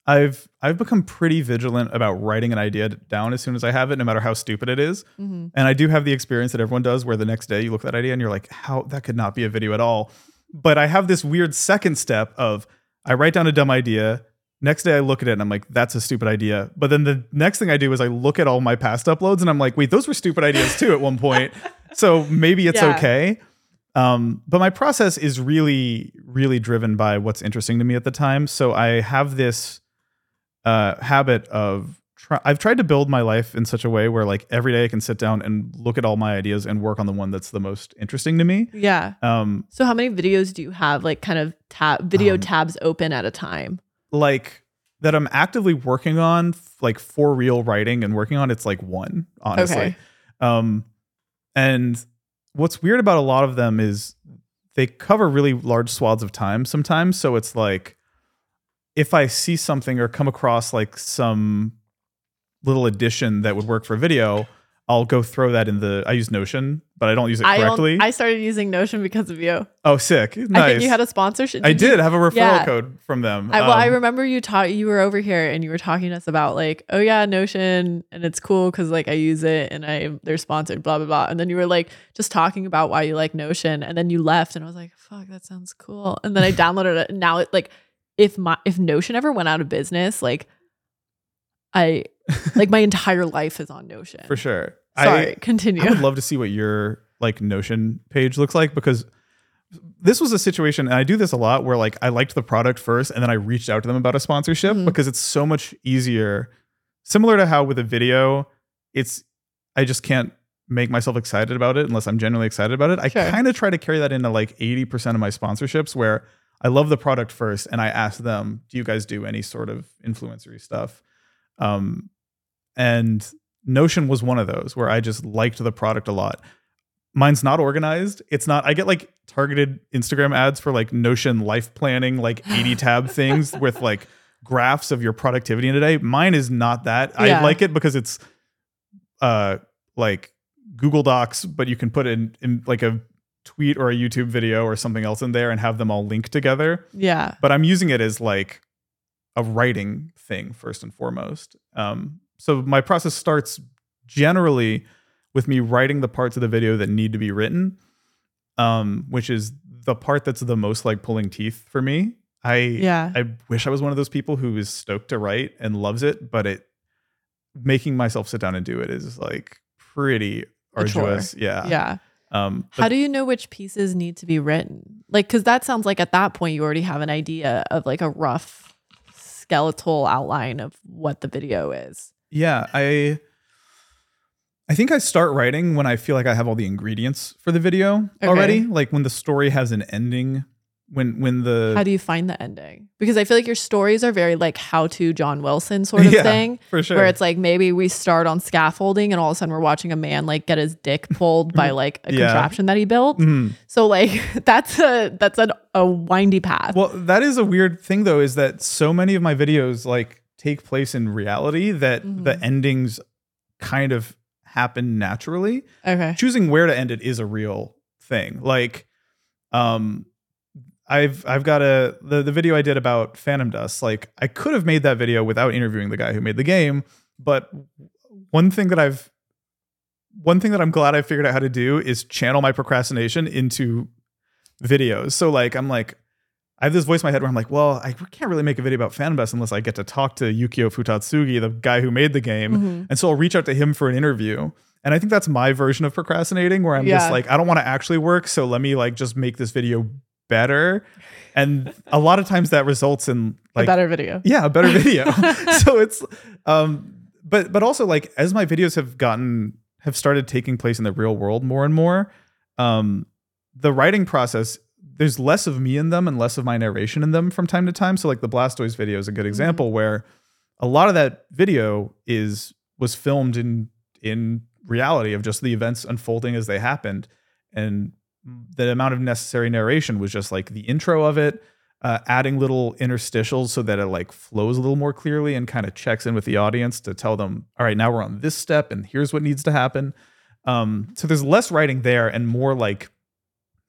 I've I've become pretty vigilant about writing an idea down as soon as I have it, no matter how stupid it is. Mm-hmm. And I do have the experience that everyone does where the next day you look at that idea and you're like, how that could not be a video at all. But I have this weird second step of I write down a dumb idea. Next day I look at it and I'm like, that's a stupid idea. But then the next thing I do is I look at all my past uploads and I'm like, wait, those were stupid ideas too at one point. so maybe it's Yeah. okay. Um, but my process is really, really driven by what's interesting to me at the time. So I have this uh, habit of try- I've tried to build my life in such a way where like every day I can sit down and look at all my ideas and work on the one that's the most interesting to me. Yeah. Um, So how many videos do you have like kind of tab video Um, tabs open at a time? Like that I'm actively working on, like for real writing and working on. It's like one, honestly. Okay. Um, and what's weird about a lot of them is they cover really large swaths of time sometimes. So it's like if I see something or come across like some little addition that would work for video, I'll go throw that in the. I use Notion, but I don't use it correctly. on- I started using Notion because of you. oh, sick! Nice. I think you had a sponsorship. I you- did have a referral Yeah. code from them. I, well, I Um, remember you taught you were over here and you were talking to us about like, oh yeah, Notion, and it's cool because like I use it and I they're sponsored, blah blah blah. And then you were like just talking about why you like Notion, and then you left, and I was like, fuck, that sounds cool. And then I downloaded it. And now it like if my if Notion ever went out of business, like I like my entire life is on Notion. for sure. Sorry, I, continue. I would love to see what your like Notion page looks like because this was a situation, and I do this a lot where like I liked the product first, and then I reached out to them about a sponsorship Mhm. because it's so much easier. Similar to how with a video, it's I just can't make myself excited about it unless I'm genuinely excited about it. I Sure. kind of try to carry that into like 80% of my sponsorships where I love the product first and I ask them, do you guys do any sort of influencery stuff? Um, and Notion was one of those where I just liked the product a lot. Mine's not organized. It's not, I get like targeted Instagram ads for like Notion life planning, like 80 tab things with like graphs of your productivity in a day. Mine is not that. Yeah. I like it because it's uh like Google Docs, but you can put in, in like a tweet or a YouTube video or something else in there and have them all linked together yeah. but I'm using it as like a writing thing first and foremost. Um, so my process starts generally with me writing the parts of the video that need to be written, um, which is the part that's the most like pulling teeth for me. I Yeah. I wish I was one of those people who is stoked to write and loves it, but it making myself sit down and do it is like pretty arduous. Yeah. yeah. Um, How do you know which pieces need to be written? Like, because that sounds like at that point you already have an idea of like a rough skeletal outline of what the video is. Yeah, I I think I start writing when I feel like I have all the ingredients for the video Okay. already. Like when the story has an ending, when when the How do you find the ending? Because I feel like your stories are very like how to John Wilson sort of Yeah, thing. for sure. Where it's like maybe we start on scaffolding and all of a sudden we're watching a man like get his dick pulled by like a Yeah. contraption that he built. Mhm. So like that's a that's an, a windy path. Well, that is a weird thing though, is that so many of my videos like take place in reality that the Mhm. endings kind of happen naturally. okay. choosing where to end it is a real thing. Like, um, I've I've got a the the video I did about Phantom Dust. Like, I could have made that video without interviewing the guy who made the game, but one thing that I've one thing that I'm glad I figured out how to do is channel my procrastination into videos. So like I'm like I have this voice in my head where I'm like, well, I can't really make a video about Phantom Dust unless I get to talk to Yukio Futatsugi, the guy who made the game. Mhm. And so I'll reach out to him for an interview. And I think that's my version of procrastinating where I'm Yeah. just like, I don't want to actually work. So let me like just make this video better. And a lot of times that results in like, a better video. yeah, a better video. so it's, um, but, but also like as my videos have gotten, have started taking place in the real world more and more, um, the writing process, there's less of me in them and less of my narration in them from time to time. So like the Blastoise video is a good example where a lot of that video is was filmed in in reality of just the events unfolding as they happened and the amount of necessary narration was just like the intro of it uh, adding little interstitials so that it like flows a little more clearly and kind of checks in with the audience to tell them all right now we're on this step and here's what needs to happen um, so there's less writing there and more like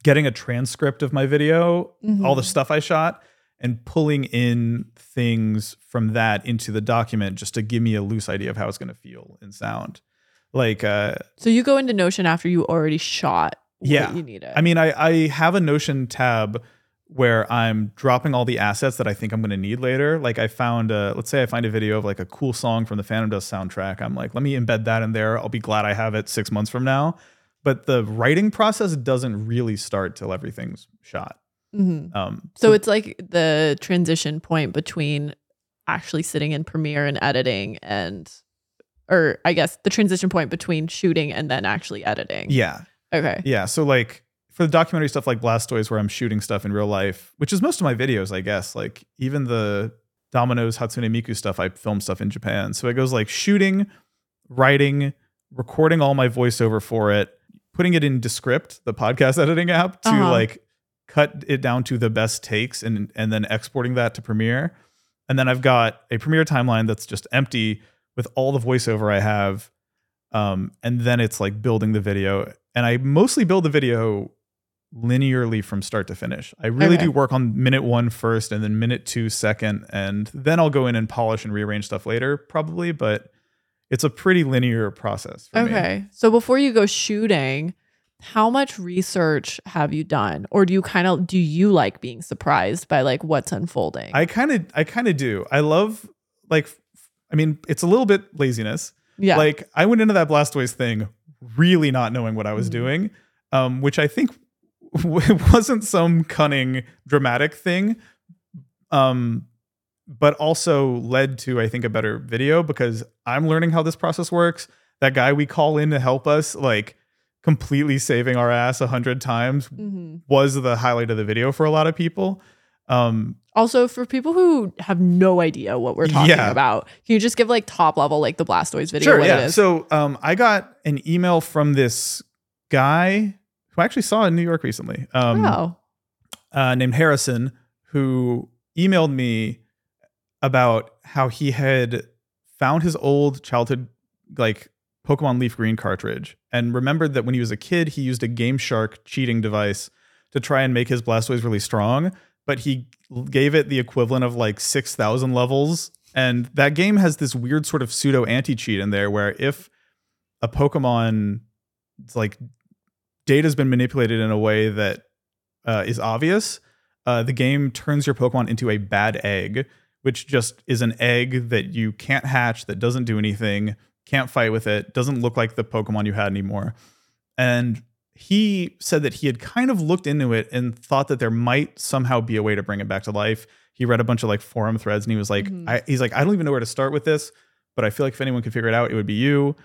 getting a transcript of my video all the Mhm. stuff i shot and pulling in things from that into the document just to give me a loose idea of how it's going to feel and sound like uh So you go into Notion after you already shot Yeah. you needed. i mean i i have a notion tab where i'm dropping all the assets that i think i'm going to need later like i found uh let's say i find a video of like a cool song from the phantom dust soundtrack i'm like let me embed that in there i'll be glad i have it six months from now but the writing process doesn't really start till everything's shot. Mhm. Um, So it's like the transition point between actually sitting in Premiere and editing and or I guess the transition point between shooting and then actually editing. yeah, Okay. yeah. So like for the documentary stuff like Blastoise, where I'm shooting stuff in real life, which is most of my videos, I guess. Like even the Domino's Hatsune Miku stuff, I film stuff in Japan. So it goes like shooting, writing, recording all my voiceover for it, putting it in Descript, the podcast editing app, to Uh-huh. like cut it down to the best takes and and then exporting that to Premiere. And then I've got a Premiere timeline that's just empty with all the voiceover I have. Um, and then it's like building the video. And I mostly build the video linearly from start to finish. I really Okay. do work on minute one first and then minute two second. And then I'll go in and polish and rearrange stuff later, probably. But it's a pretty linear process for me. Okay. So before you go shooting, how much research have you done? Or do you kind of do you like being surprised by like what's unfolding? I kind of I kind of do. I love like I mean, it's a little bit laziness. yeah. Like I went into that Blastoise thing really not knowing what I was Mhm. doing, um, which I think wasn't some cunning dramatic thing, um, but also led to I think a better video because I'm learning how this process works. That guy we call in to help us, like completely saving our ass a hundred times, Mhm. was the highlight of the video for a lot of people. Um, Also, for people who have no idea what we're talking Yeah. about, can you just give like top level, like the Blastoise video? Sure, what yeah. It is? So um, I got an email from this guy who I actually saw in New York recently, um, oh. uh, named Harrison, who emailed me about how he had found his old childhood like Pokemon Leaf Green cartridge and remembered that when he was a kid, he used a Game Shark cheating device to try and make his Blastoise really strong, but he gave it the equivalent of like 6,000 levels. And that game has this weird sort of pseudo anti cheat in there where if a Pokemon like data's been manipulated in a way that uh, is obvious, uh, the game turns your Pokemon into a bad egg, which just is an egg that you can't hatch, that doesn't do anything, can't fight with it, doesn't look like the Pokemon you had anymore. And he said that he had kind of looked into it and thought that there might somehow be a way to bring it back to life. He read a bunch of like forum threads and he was like, Mhm. I, he's like, I don't even know where to start with this, but I feel like if anyone could figure it out, it would be you.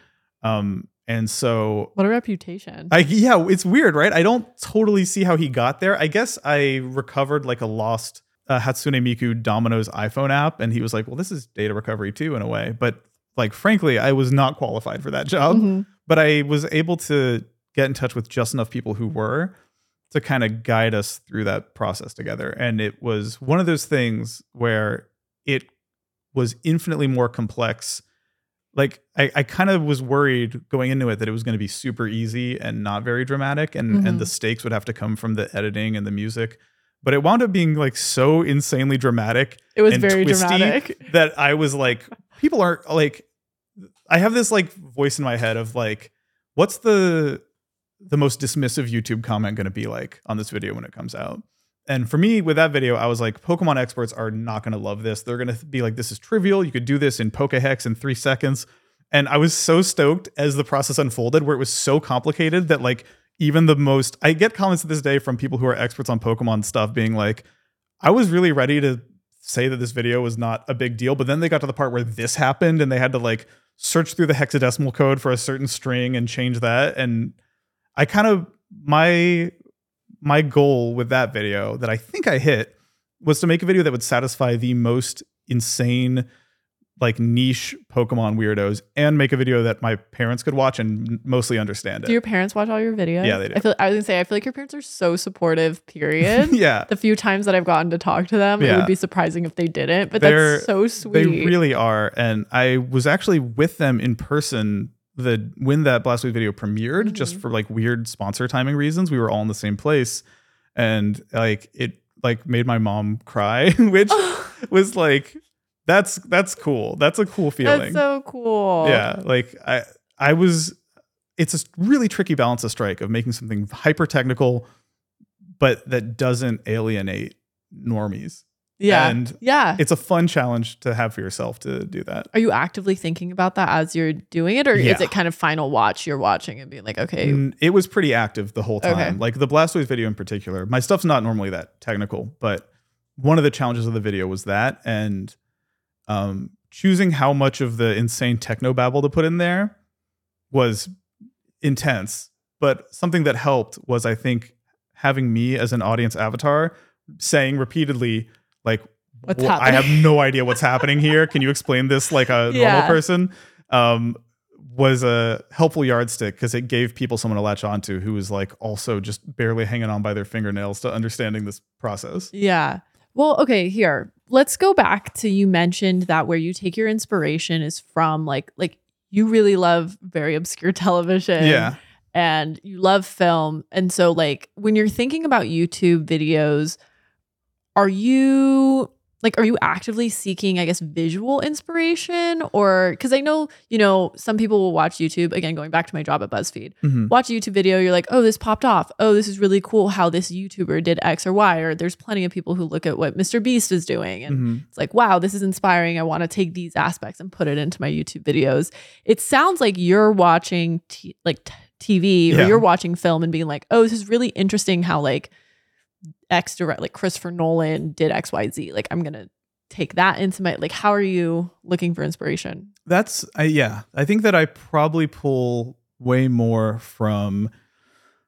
Um, and so What a reputation. I yeah, it's weird, right? I don't totally see how he got there. I guess I recovered like a lost uh, Hatsune Miku Domino's iPhone app, and he was like, "Well, this is data recovery too, in a way." But like, frankly, I was not qualified for that job. Mhm. But I was able to get in touch with just enough people who were to kind of guide us through that process together. And it was one of those things where it was infinitely more complex like I, I kind of was worried going into it that it was going to be super easy and not very dramatic and and the mm-hmm. stakes would have to come from the editing and the music but it wound up being like so insanely dramatic It was and very dramatic. that i was like people aren't like i have this like voice in my head of like what's the the most dismissive youtube comment going to be like on this video when it comes out. And for me with that video i was like pokemon experts are not going to love this. They're going to be like this is trivial. You could do this in PKHeX in three seconds. And i was so stoked as the process unfolded where it was so complicated that like even the most i get comments to this day from people who are experts on pokemon stuff being like i was really ready to say that this video was not a big deal but then they got to the part where this happened and they had to like search through the hexadecimal code for a certain string and change that. And i kind of my my goal with that video that I think I hit was to make a video that would satisfy the most insane, like niche Pokemon weirdos and make a video that my parents could watch and mostly understand it. Do your parents watch all your videos? Yeah, they do. I feel I was gonna say I feel like your parents are so supportive. Period. yeah. the few times that I've gotten to talk to them, it would be surprising if they didn't. But They're- that's so sweet. They really are. And I was actually with them in person the when that Blastoise video premiered, just Mhm. for like weird sponsor timing reasons. We were all in the same place. And like it like made my mom cry, which was like that's that's cool. That's a cool feeling. That's so cool. Yeah, like I I was it's a really tricky balance to strike of making something hyper technical but that doesn't alienate normies. Yeah. And yeah. it's a fun challenge to have for yourself to do that. Are you actively thinking about that as you're doing it, or is it kind of final watch you're watching and being like, okay, Mm, It was pretty active the whole time. Okay. Like the Blastoise video in particular. My stuff's not normally that technical, but one of the challenges of the video was that and um, choosing how much of the insane techno babble to put in there was intense. But something that helped was I think having me as an audience avatar saying repeatedly like What's "Wh- I have no idea what's happening here. Can you explain this like a Yeah. normal person? Um, was a helpful yardstick because it gave people someone to latch onto who was like also just barely hanging on by their fingernails to understanding this process. Yeah. Well, okay, here. Let's go back to you mentioned that where you take your inspiration is from like like you really love very obscure television. Yeah. And you love film. And so like when you're thinking about YouTube videos, are you like are you actively seeking I guess visual inspiration or cuz I know, you know, some people will watch YouTube again going back to my job at BuzzFeed Mhm. watch a YouTube video, you're like, oh, this popped off. Oh, this is really cool how this YouTuber did X or Y. Or there's plenty of people who look at what Mr. Beast is doing and Mhm. it's like, wow, this is inspiring. I want to take these aspects and put it into my YouTube videos. It sounds like you're watching t- like t- TV or Yeah. you're watching film and being like, oh, this is really interesting how like X direct, like Christopher Nolan did X, Y, Z. Like, I'm to take that into my, like, how are you looking for inspiration? That's I, yeah. I think that I probably pull way more from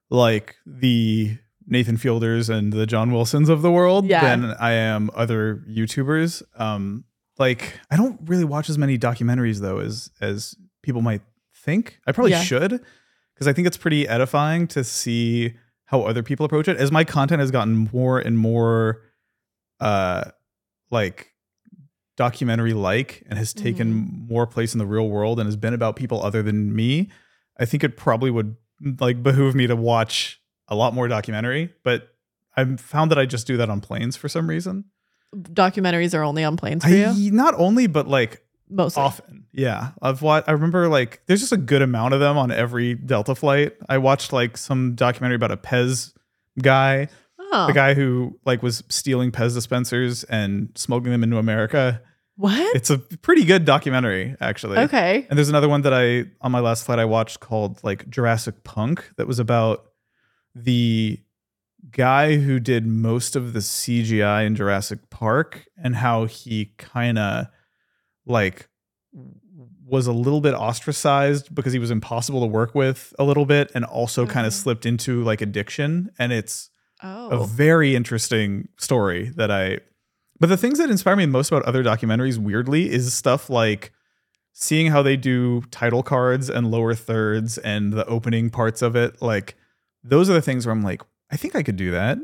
like the Nathan Fielders and the John Wilsons of the world Yeah. than I am other YouTubers. Um, like I don't really watch as many documentaries though as as people might think. I probably Yeah. should because I think it's pretty edifying to see how other people approach it. As my content has gotten more and more, uh, like documentary like and has taken more place in the real world and has been about people other than me, I think it probably would like behoove me to watch a lot more documentary. But I've found that I just do that on planes for some reason. Documentaries are only on planes for I, you? not only, but like Mostly. often. Yeah. I've watched, I remember like there's just a good amount of them on every Delta flight. I watched like some documentary about a Pez guy, Oh. the guy who like was stealing Pez dispensers and smuggling them into America. What? It's a pretty good documentary, actually. okay. And there's another one that I on my last flight I watched called like Jurassic Punk that was about the guy who did most of the CGI in Jurassic Park and how he kind of like was a little bit ostracized because he was impossible to work with a little bit and also kind Oh. Mm-hmm. of slipped into like addiction and it's a Oh. very interesting story that I. But the things that inspire me most about other documentaries, weirdly, is stuff like seeing how they do title cards and lower thirds and the opening parts of it. Like those are the things where I'm like, I think I could do that.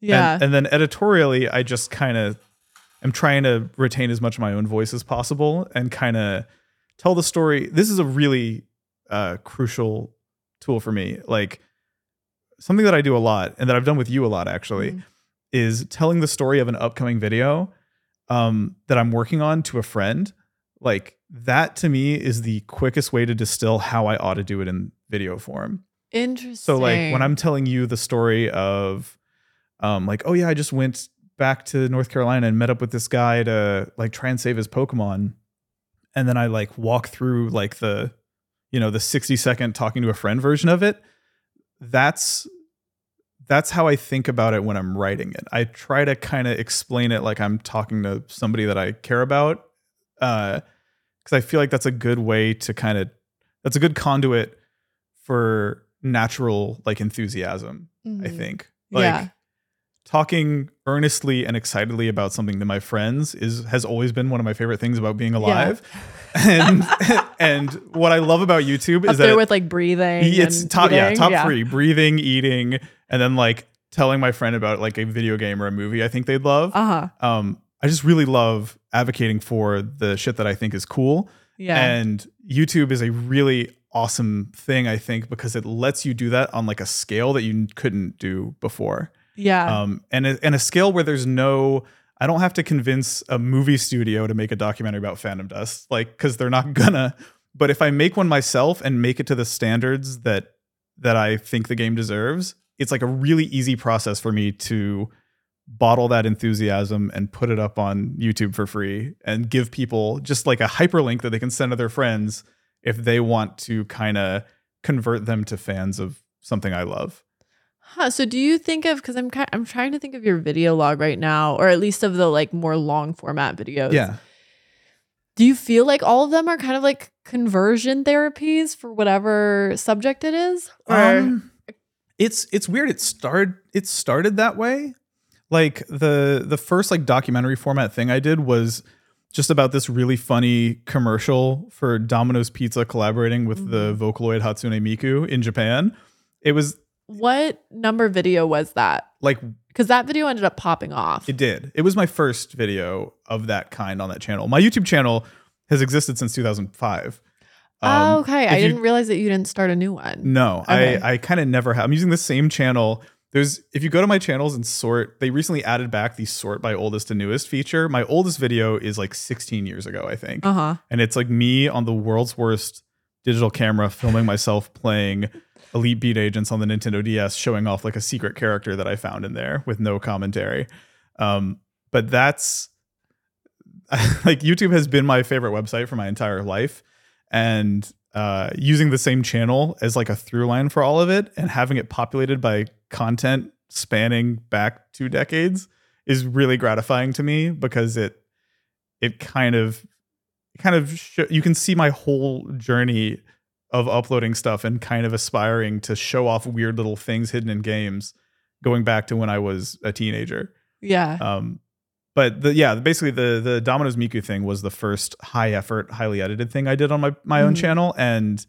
yeah. And, and then editorially, I just kind of am trying to retain as much of my own voice as possible and kind of tell the story. This is a really uh, crucial tool for me. Like something that I do a lot and that I've done with you a lot actually Mhm. is telling the story of an upcoming video um, that I'm working on to a friend. Like that to me is the quickest way to distill how I ought to do it in video form. Interesting. So like when I'm telling you the story of um like oh yeah I just went back to North Carolina and met up with this guy to like try and save his Pokemon and then I like walk through like the you know the 60 second talking to a friend version of it that's that's how I think about it when I'm writing it. I try to kind of explain it like I'm talking to somebody that I care about uh cuz I feel like that's a good way to kind of that's a good conduit for natural like enthusiasm i Mhm. think like Yeah. talking earnestly and excitedly about something to my friends is has always been one of my favorite things about being alive and and what i love about youtube Up is there that with like breathing. it's top yeah eating. top three breathing eating and then like telling my friend about like a video game or a movie i think they'd love Uh huh. um i just really love advocating for the shit that i think is cool Yeah. and YouTube is a really awesome thing, I think, because it lets you do that on like a scale that you couldn't do before. Yeah. Um, and a, and a scale where there's no, I don't have to convince a movie studio to make a documentary about Phantom Dust, like because they're not gonna. But if I make one myself and make it to the standards that that I think the game deserves, it's like a really easy process for me to bottle that enthusiasm and put it up on YouTube for free and give people just like a hyperlink that they can send to their friends if they want to kind of convert them to fans of something I love. Huh. So do you think of because I'm I'm trying to think of your video log right now, or at least of the like more long format videos. Yeah. Do you feel like all of them are kind of like conversion therapies for whatever subject it is? Or Um, it's it's weird. It started it started that way. Like the the first like documentary format thing I did was just about this really funny commercial for Domino's Pizza collaborating with the Vocaloid Hatsune Miku in Japan. It was what number video was that? like Because that video ended up popping off. it did. It was my first video of that kind on that channel. My YouTube channel has existed since 2005. oh, Um, okay. I you- didn't realize that you didn't start a new one. No, Okay. I I kind of never have. I'm using the same channel. There's if you go to my channels and sort, they recently added back the sort by oldest to newest feature. My oldest video is like 16 years ago, I think. Uh huh. And it's like me on the world's worst digital camera filming myself playing Elite Beat Agents on the Nintendo DS, showing off like a secret character that I found in there with no commentary. Um, but that's like YouTube has been my favorite website for my entire life. And uh, using the same channel as like a through line for all of it and having it populated by content spanning back two decades is really gratifying to me because it it kind of kind of sh- you can see my whole journey of uploading stuff and kind of aspiring to show off weird little things hidden in games going back to when I was a teenager. Yeah. Um, but the yeah, basically the the Domino's Miku thing was the first high effort, highly edited thing I did on my my own Mhm. channel, and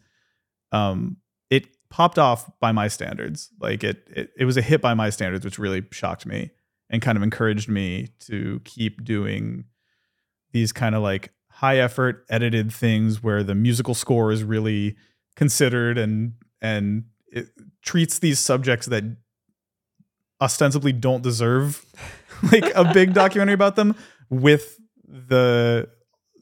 um, it popped off by my standards. Like it, it it was a hit by my standards, which really shocked me and kind of encouraged me to keep doing these kind of like high effort edited things where the musical score is really considered and and it treats these subjects that ostensibly don't deserve like a big documentary about them with the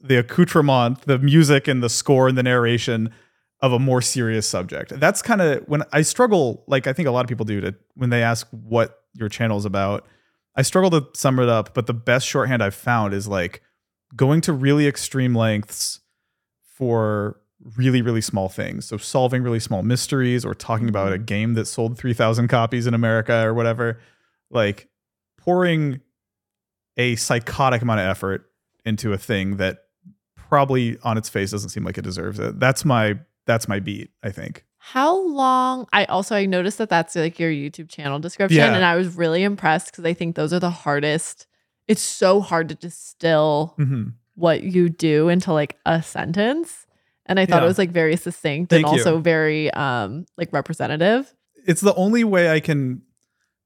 the accoutrement, the music and the score and the narration of a more serious subject. That's kind of when I struggle, like I think a lot of people do to when they ask what your channel is about. I struggle to sum it up, but the best shorthand I've found is like going to really extreme lengths for really really small things. So solving really small mysteries or talking about a game that sold 3000 copies in America or whatever. Like pouring a psychotic amount of effort into a thing that probably on its face doesn't seem like it deserves it. That's my that's my beat, I think. How long? I also I noticed that that's like your YouTube channel description, Yeah. and I was really impressed because I think those are the hardest. It's so hard to distill Mm-hmm. what you do into like a sentence, and I thought Yeah. it was like very succinct Thank and you. also very um like representative. It's the only way I can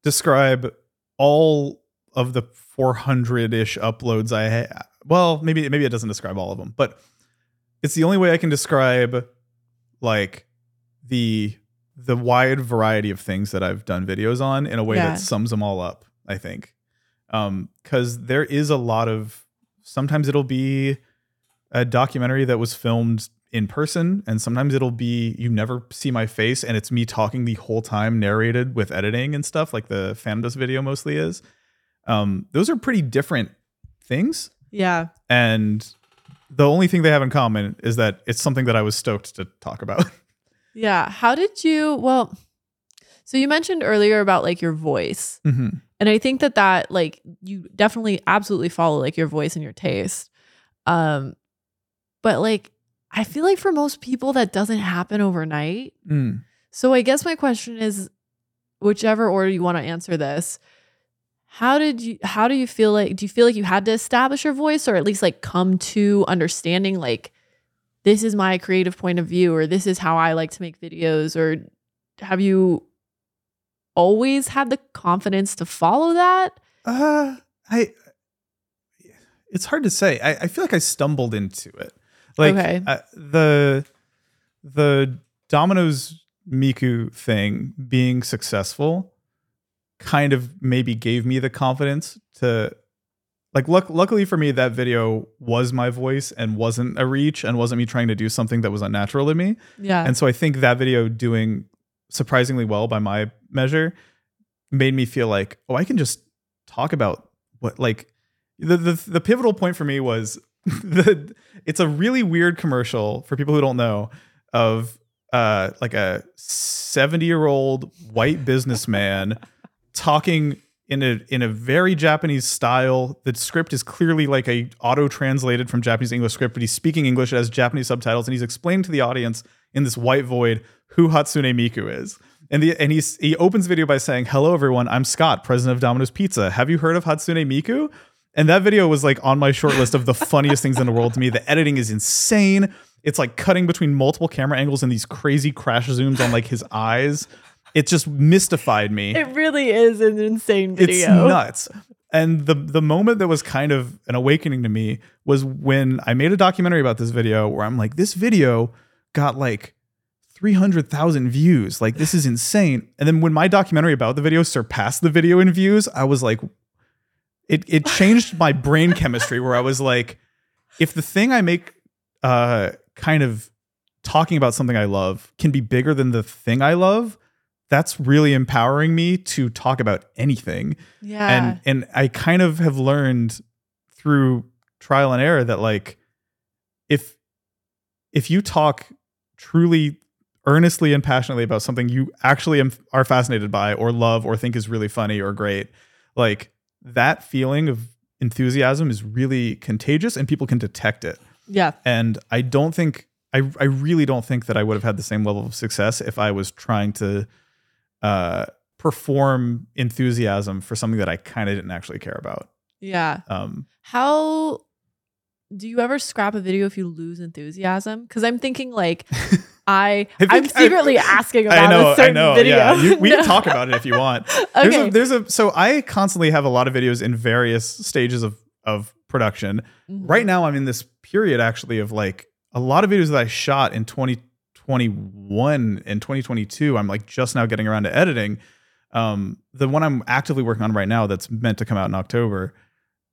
describe all of the 400-ish uploads I have. Well, maybe maybe it doesn't describe all of them, but it's the only way I can describe like the the wide variety of things that I've done videos on in a way Yeah. that sums them all up, I think. Um cuz there is a lot of sometimes it'll be a documentary that was filmed in person and sometimes it'll be you never see my face and it's me talking the whole time narrated with editing and stuff like the Phantom Dust video mostly is. Um those are pretty different things Yeah. and the only thing they have in common is that it's something that I was stoked to talk about. Yeah. How did you? Well, so you mentioned earlier about like your voice, hmm and I think that that like you definitely absolutely follow like your voice and your taste. Um, but like I feel like for most people that doesn't happen overnight. Mm. So I guess my question is, whichever order you want to answer this, how did you? How do you feel like? Do you feel like you had to establish your voice, or at least like come to understanding like this is my creative point of view, or this is how I like to make videos, or have you always had the confidence to follow that? Uh, I. It's hard to say. I, I feel like I stumbled into it. Like Okay. uh, the the Domino's Miku thing being successful kind of maybe gave me the confidence to like luck, luckily for me that video was my voice and wasn't a reach and wasn't me trying to do something that was unnatural to me Yeah. and so I think that video doing surprisingly well by my measure made me feel like, oh, I can just talk about what like the the, the pivotal point for me was the it's a really weird commercial for people who don't know of uh like a 70 year old white businessman talking in a in a very Japanese style. The script is clearly like a auto translated from Japanese English script, but he's speaking English as Japanese subtitles, and he's explaining to the audience in this white void who Hatsune Miku is. And the and he's he opens the video by saying, "Hello everyone, I'm Scott, president of Domino's Pizza. Have you heard of Hatsune Miku?" And that video was like on my short list of the funniest things in the world to me. The editing is insane. It's like cutting between multiple camera angles and these crazy crash zooms on like his eyes. It just mystified me. It really is an insane video. It's nuts. And the the moment that was kind of an awakening to me was when I made a documentary about this video where I'm like, this video got like 300,000 views. Like, this is insane. And then when my documentary about the video surpassed the video in views, I was like, it, it changed my brain chemistry where I was like, if the thing I make uh, kind of talking about something I love can be bigger than the thing I love, that's really empowering me to talk about anything. Yeah. And and I kind of have learned through trial and error that like if if you talk truly earnestly and passionately about something you actually am, are fascinated by or love or think is really funny or great, like that feeling of enthusiasm is really contagious and people can detect it. yeah. And I don't think I I really don't think that I would have had the same level of success if I was trying to uh perform enthusiasm for something that I kind of didn't actually care about. Yeah. Um How do you ever scrap a video if you lose enthusiasm? Because I'm thinking like I, I think I'm I- secretly asking about I know, a certain I know. video. Yeah, you, we No. can talk about it if you want. okay. There's a, there's a so I constantly have a lot of videos in various stages of of production. Mhm. Right now, I'm in this period actually of like a lot of videos that I shot in 2021 and 2022. I'm like just now getting around to editing. Um, the one I'm actively working on right now that's meant to come out in October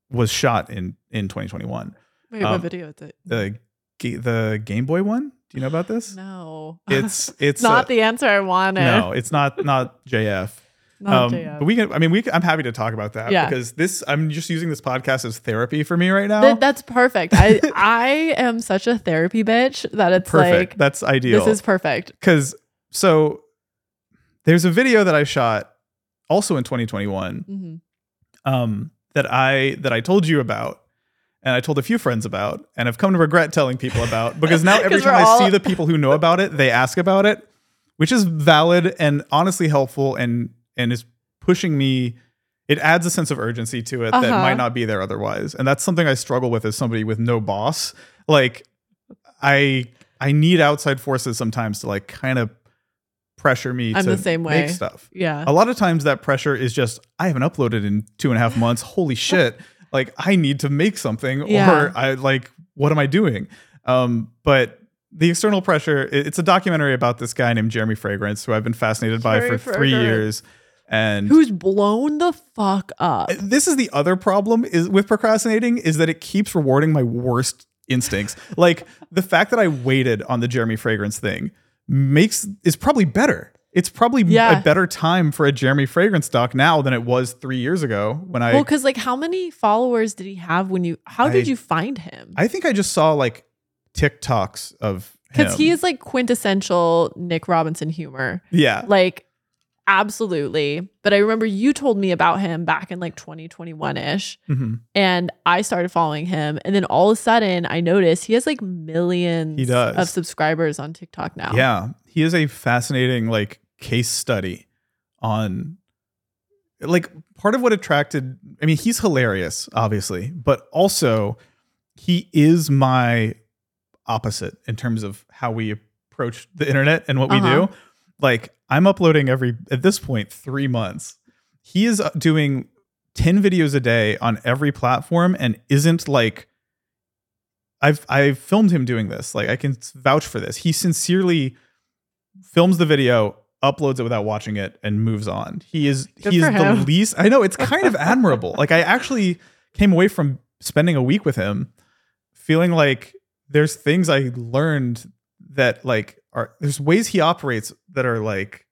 was shot in in 2021. Wait, um, what video is it? The the Game Boy one. Do you know about this? No. It's it's not uh, the answer I wanted. no, it's not not JF. Not um, JF. But we can. I mean, we. Can, I'm happy to talk about that Yeah. because this. I'm just using this podcast as therapy for me right now. Th- that's perfect. I I am such a therapy bitch that it's perfect. like That's ideal. this is perfect. because so there's a video that I shot also in 2021 Mhm. um, that I that I told you about. And I told a few friends about, and I've come to regret telling people about because now every time I see the people who know about it, they ask about it, which is valid and honestly helpful and and is pushing me. It adds a sense of urgency to it that Uh-huh. might not be there otherwise, and that's something I struggle with as somebody with no boss. Like, I I need outside forces sometimes to like kind of pressure me I'm to the same way. make stuff. Yeah. A lot of times that pressure is just I haven't uploaded in two and a half months. Holy shit! Like I need to make something, Yeah. or I like what am I doing? Um, but the external pressure, it's a documentary about this guy named Jeremy Fragrance, who I've been fascinated by for three years, and Who's blown the fuck up? this is the other problem is with procrastinating is that it keeps rewarding my worst instincts. like the fact that I waited on the Jeremy Fragrance thing makes is probably better. It's probably Yeah. a better time for a Jeremy Fragrance doc now than it was three years ago when I well, because like, how many followers did he have when you? How did you find him? I think I just saw like TikToks of. Because he is like quintessential Nick Robinson humor. yeah Like, absolutely. But I remember you told me about him back in like 2021 ish. Mhm. And I started following him. And then all of a sudden, I noticed he has like millions He does. of subscribers on TikTok now. Yeah, he is a fascinating like case study on like part of what attracted I mean, he's hilarious, obviously, but also he is my opposite in terms of how we approach the internet and what we Uh-huh. do. Like I'm uploading every at this point 3 months. He is uh, doing 10 videos a day on every platform and isn't like I've I've filmed him doing this. Like I can vouch for this. He sincerely films the video, uploads it without watching it, and moves on. He is Good he is for the least. I know it's kind of admirable. Like I actually came away from spending a week with him, feeling like there's things I learned that like are there's ways he operates that are like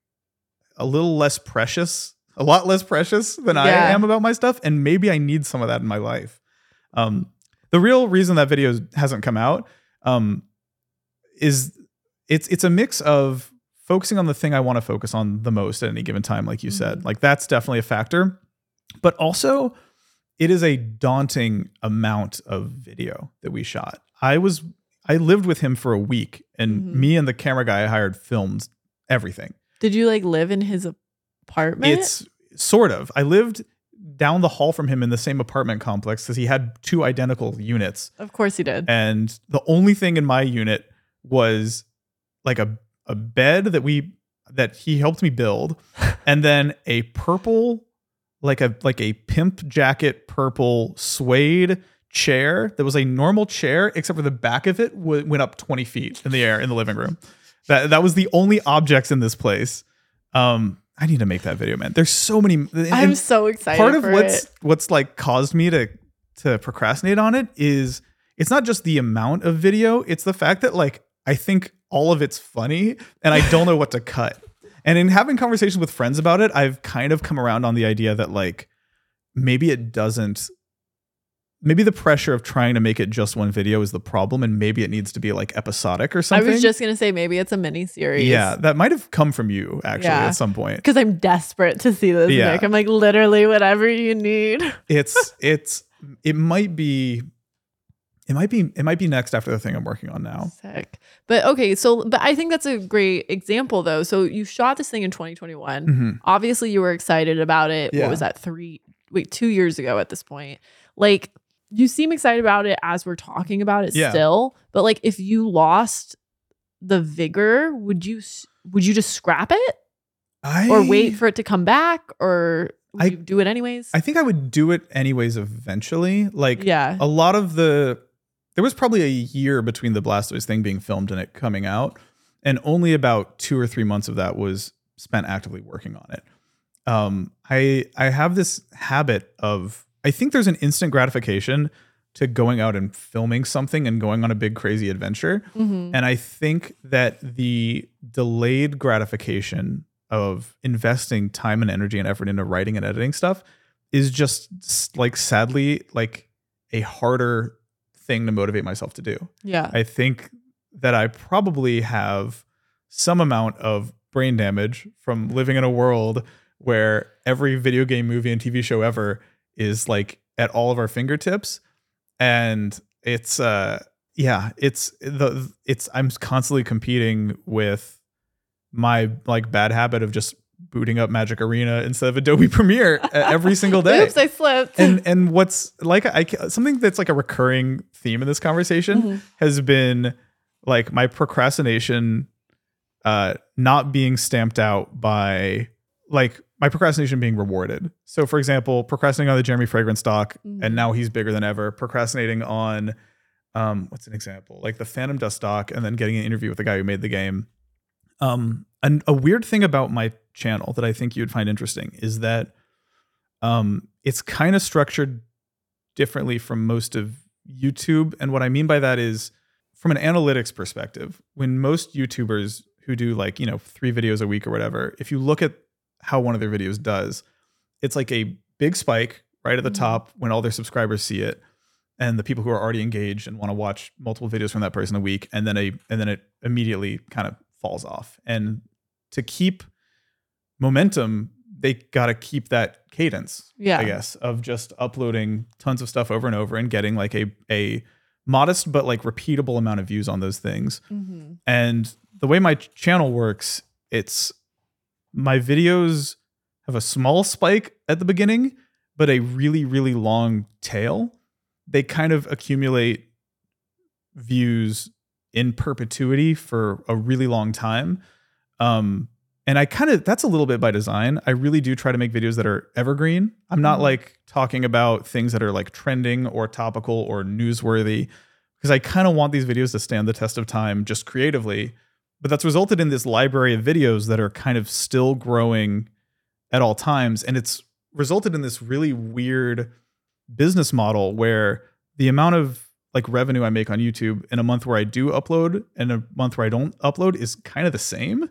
a little less precious a lot less precious than I am about my stuff, and maybe I need some of that in my life. Um, the real reason that video hasn't come out um, is it's it's a mix of focusing on the thing I want to focus on the most at any given time, like you said. Mhm. Like that's definitely a factor, but also it is a daunting amount of video that we shot. I was I lived with him for a week, and Mhm. me and the camera guy I hired filmed everything. Did you like live in his apartment? It's sort of. I lived down the hall from him in the same apartment complex because he had two identical units. of course he did. And the only thing in my unit was like a, a bed that we that he helped me build, and then a purple, like a like a pimp jacket purple suede chair that was a normal chair, except for the back of it w- went up 20 feet in the air in the living room. That that was the only objects in this place. Um, I need to make that video, man. There's so many. I'm so excited. part of what's it. what's like caused me to to procrastinate on it is it's not just the amount of video it's the fact that like i think all of it's funny and i don't know what to cut and in having conversations with friends about it i've kind of come around on the idea that like maybe it doesn't maybe the pressure of trying to make it just one video is the problem and maybe it needs to be like episodic or something. I was just gonna say maybe it's a mini series. yeah that might have come from you actually Yeah. at some point Because I'm desperate to see this, Yeah. Nick. I'm like literally whatever you need. it's it's it might be it might be it might be next after the thing I'm working on now. Sick. But okay, so but I think that's a great example though. So you shot this thing in 2021. Mhm. Obviously you were excited about it. Yeah. What was that? Three wait, two years ago at this point. Like you seem excited about it as we're talking about it Yeah. still. But like if you lost the vigor, would you would you just scrap it I or wait for it to come back or would I- you do it anyways? I think I would do it anyways eventually. Like yeah. a lot of the there was probably a year between the Blastoise thing being filmed and it coming out, and only about two or three months of that was spent actively working on it. Um, I I have this habit of I think there's an instant gratification to going out and filming something and going on a big crazy adventure. Mhm. And I think that the delayed gratification of investing time and energy and effort into writing and editing stuff is just like sadly like a harder thing to motivate myself to do. Yeah. I think that I probably have some amount of brain damage from living in a world where every video game, movie, and TV show ever is like at all of our fingertips. And it's uh yeah, it's the it's I'm constantly competing with my like bad habit of just booting up Magic Arena instead of Adobe Premiere every single day Oops, I slipped. and and what's like I something that's like a recurring theme in this conversation Mhm. has been like my procrastination uh not being stamped out by like my procrastination being rewarded. So for example, procrastinating on the Jeremy Fragrance doc Mhm. and now he's bigger than ever. Procrastinating on um what's an example? Like the Phantom Dust doc and then getting an interview with the guy who made the game. Um and a weird thing about my channel that I think you'd find interesting is that um it's kind of structured differently from most of YouTube. And what I mean by that is from an analytics perspective, when most YouTubers who do like, you know, three videos a week or whatever, if you look at how one of their videos does, it's like a big spike right at the Mhm. top when all their subscribers see it and the people who are already engaged and want to watch multiple videos from that person a week and then a and then it immediately kind of falls off. And to keep momentum, they got to keep that cadence, Yeah. I guess, of just uploading tons of stuff over and over and getting like a a modest but like repeatable amount of views on those things. Mhm. And the way my channel works, it's my videos have a small spike at the beginning, but a really, really long tail. They kind of accumulate views in perpetuity for a really long time. Um, and I kind of, that's a little bit by design. I really do try to make videos that are evergreen. I'm not Mhm. like talking about things that are like trending or topical or newsworthy because I kind of want these videos to stand the test of time just creatively. But that's resulted in this library of videos that are kind of still growing at all times. And it's resulted in this really weird business model where the amount of like revenue I make on YouTube in a month where I do upload and a month where I don't upload is kind of the same.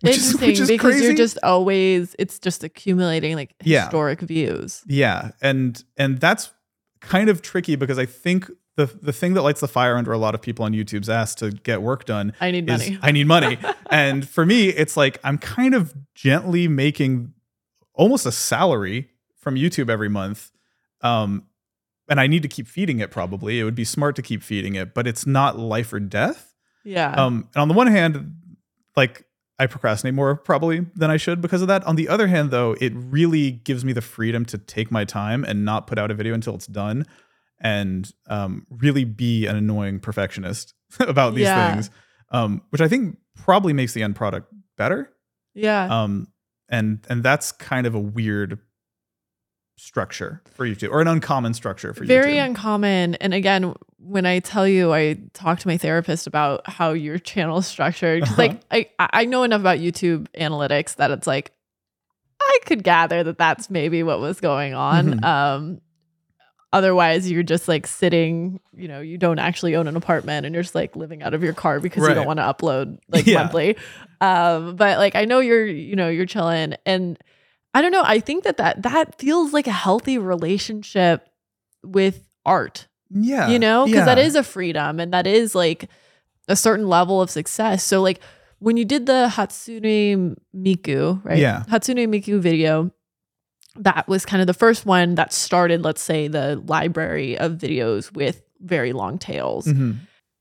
which is, Interesting which is because crazy. you're just always it's just accumulating like Yeah. historic views. Yeah, and and that's kind of tricky because I think the the thing that lights the fire under a lot of people on YouTube's ass to get work done I need is money. I need money. and for me, it's like I'm kind of gently making almost a salary from YouTube every month. Um and I need to keep feeding it probably. It would be smart to keep feeding it, but it's not life or death. yeah. Um, and on the one hand, like I procrastinate more probably than I should because of that. On the other hand, though, it really gives me the freedom to take my time and not put out a video until it's done, and um, really be an annoying perfectionist about these Yeah. things, um, which I think probably makes the end product better. yeah. Um, and and that's kind of a weird structure for you YouTube or an uncommon structure for YouTube Very uncommon. And again, when I tell you, I talk to my therapist about how your channel is structured. Uh-huh. Like I, I know enough about YouTube analytics that it's like I could gather that that's maybe what was going on. Mhm. Um, otherwise, you're just like sitting. You know, you don't actually own an apartment, and you're just like living out of your car because you don't want to upload like Yeah. monthly. Um, but like I know you're, you know, you're chilling, and I don't know. I think that that that feels like a healthy relationship with art yeah, you know because that yeah. is a freedom and that is like a certain level of success so like when you did the hatsune miku right Yeah. hatsune miku video that was kind of the first one that started let's say the library of videos with very long tails Mhm.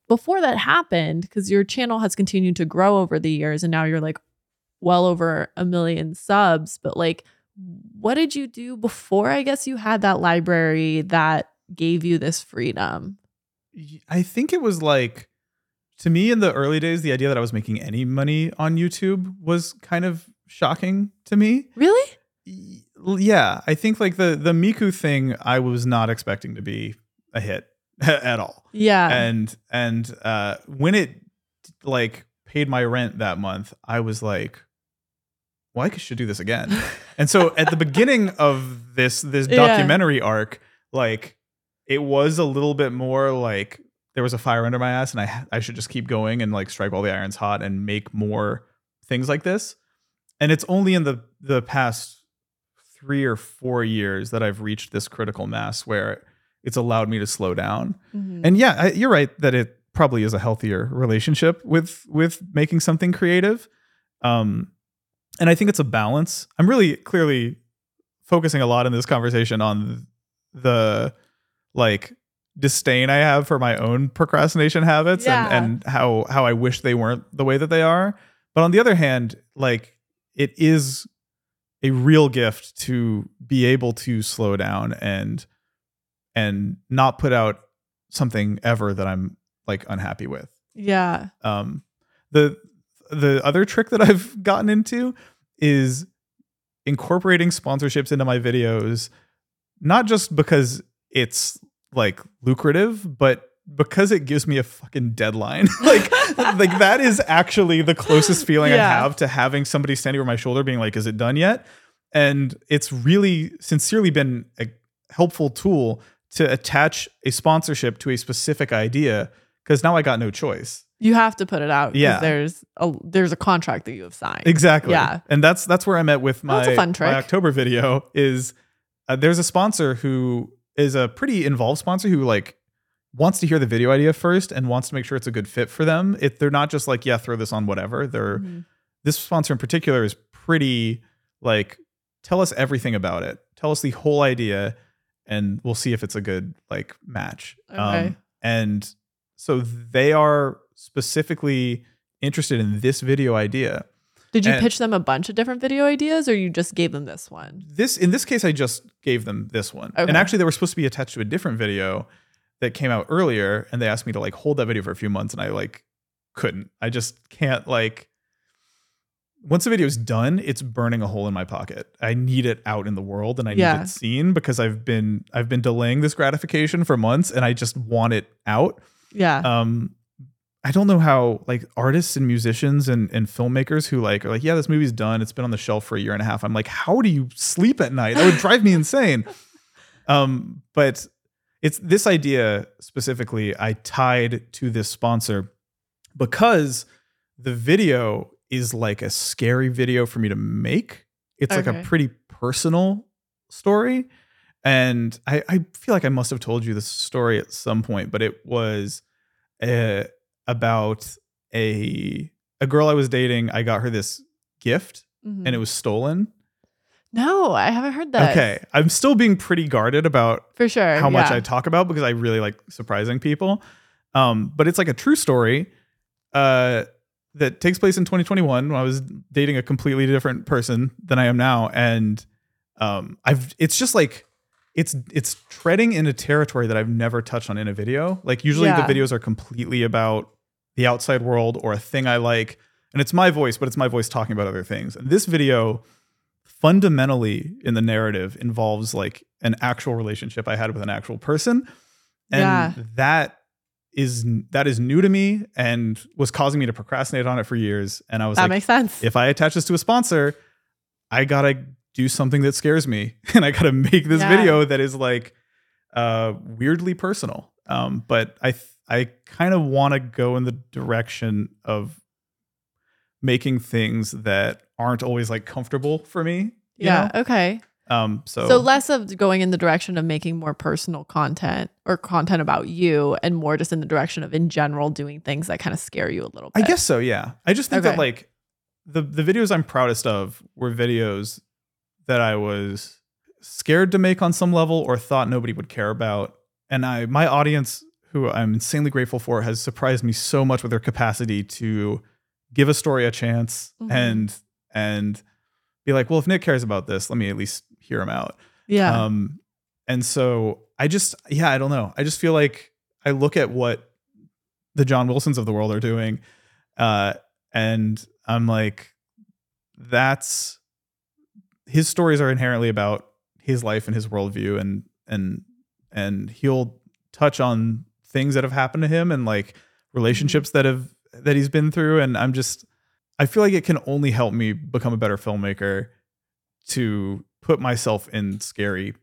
before that happened because your channel has continued to grow over the years and now you're like well over a million subs but like what did you do before i guess you had that library that gave you this freedom I think it was like to me in the early days, the idea that I was making any money on YouTube was kind of shocking to me. really Yeah, I think like the the Miku thing, I was not expecting to be a hit at all. yeah And and uh, when it like paid my rent that month, I was like, well, I should do this again. And so at the beginning of this this Yeah. documentary arc, like it was a little bit more like there was a fire under my ass, and I I should just keep going and like strike while the iron's hot and make more things like this. And it's only in the the past three or four years that I've reached this critical mass where it's allowed me to slow down. Mhm. And yeah, I, you're right that it probably is a healthier relationship with with making something creative. Um, and I think it's a balance. I'm really clearly focusing a lot in this conversation on the like disdain I have for my own procrastination habits Yeah. and, and how how I wish they weren't the way that they are. But on the other hand, like it is a real gift to be able to slow down and and not put out something ever that I'm like unhappy with. yeah Um, the the other trick that I've gotten into is incorporating sponsorships into my videos, not just because it's like lucrative, but because it gives me a fucking deadline. like like that is actually the closest feeling I have to having somebody standing over my shoulder being like, "Is it done yet?" And it's really sincerely been a helpful tool to attach a sponsorship to a specific idea because now I got no choice. You have to put it out. Yeah. there's a there's a contract that you have signed Exactly. Yeah. And that's that's where I'm at with my, my October video is uh, there's a sponsor who is a pretty involved sponsor who like wants to hear the video idea first and wants to make sure it's a good fit for them. If they're not just like, yeah, throw this on whatever. They're Mhm. this sponsor in particular is pretty like tell us everything about it. Tell us the whole idea and we'll see if it's a good like match. Um, Okay. and so they are specifically interested in this video idea. did you and- pitch them a bunch of different video ideas or you just gave them this one This in this case I just gave them this one. Okay. And actually they were supposed to be attached to a different video that came out earlier and they asked me to like hold that video for a few months and I like couldn't. I just can't like once the video is done, it's burning a hole in my pocket. I need it out in the world and I Yeah. need it seen because I've been I've been delaying this gratification for months and I just want it out. yeah Um I don't know how like artists and musicians and, and filmmakers who like are like, yeah, this movie's done. It's been on the shelf for a year and a half. I'm like, how do you sleep at night? That would drive me insane. Um, but it's this idea specifically I tied to this sponsor because the video is like a scary video for me to make. It's like a pretty personal story. And I, I feel like I must have told you this story at some point, but it was uh, about a a girl I was dating. I got her this gift Mhm. and it was stolen. no, I haven't heard that. Okay. I'm still being pretty guarded about For sure. how much yeah. I talk about because I really like surprising people. Um, but it's like a true story uh, that takes place in 2021 when I was dating a completely different person than I am now, and um, I've it's just like it's it's treading into territory that I've never touched on in a video. Like usually Yeah. the videos are completely about the outside world or a thing I like, and it's my voice, but it's my voice talking about other things. And this video fundamentally in the narrative involves like an actual relationship I had with an actual person. And Yeah. that is that is new to me and was causing me to procrastinate on it for years. And I was that like, makes sense. if I attach this to a sponsor, I gotta do something that scares me. And I gotta make this Yeah. video that is like uh weirdly personal. Um, but I th- I kind of want to go in the direction of making things that aren't always like comfortable for me. you yeah. know? Okay. Um. So, So, less of going in the direction of making more personal content or content about you, and more just in the direction of in general doing things that kind of scare you a little bit. I guess so. Yeah. I just think Okay. that like the the videos I'm proudest of were videos that I was scared to make on some level or thought nobody would care about. And I my audience, who I'm insanely grateful for, has surprised me so much with their capacity to give a story a chance Mhm. and and be like, well, if Nick cares about this, let me at least hear him out. Yeah. Um, and so I just, yeah, I don't know. I just feel like I look at what the John Wilsons of the world are doing, uh, and I'm like, that's his stories are inherently about his life and his worldview, and and and he'll touch on things that have happened to him and like relationships that have that he's been through, and I'm just, I feel like it can only help me become a better filmmaker to put myself in scary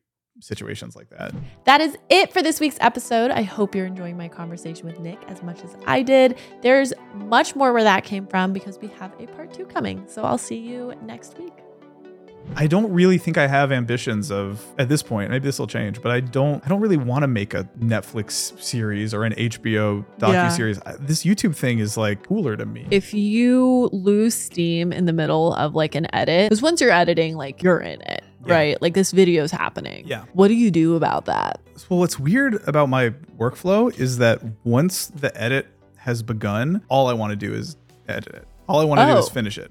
situations like that. That is it for this week's episode. I hope you're enjoying my conversation with Nick as much as I did. There's much more where that came from because we have a part two coming. So I'll see you next week. I don't really think I have ambitions of at this point. Maybe this will change, but I don't. I don't really want to make a Netflix series or an HBO docu Yeah. series. This YouTube thing is like cooler to me. If you lose steam in the middle of like an edit, because once you're editing, like you're in it, Yeah. right? Like this video's happening. Yeah. What do you do about that? well, what's weird about my workflow is that once the edit has begun, all I want to do is edit it. All I want to do is Oh. finish it.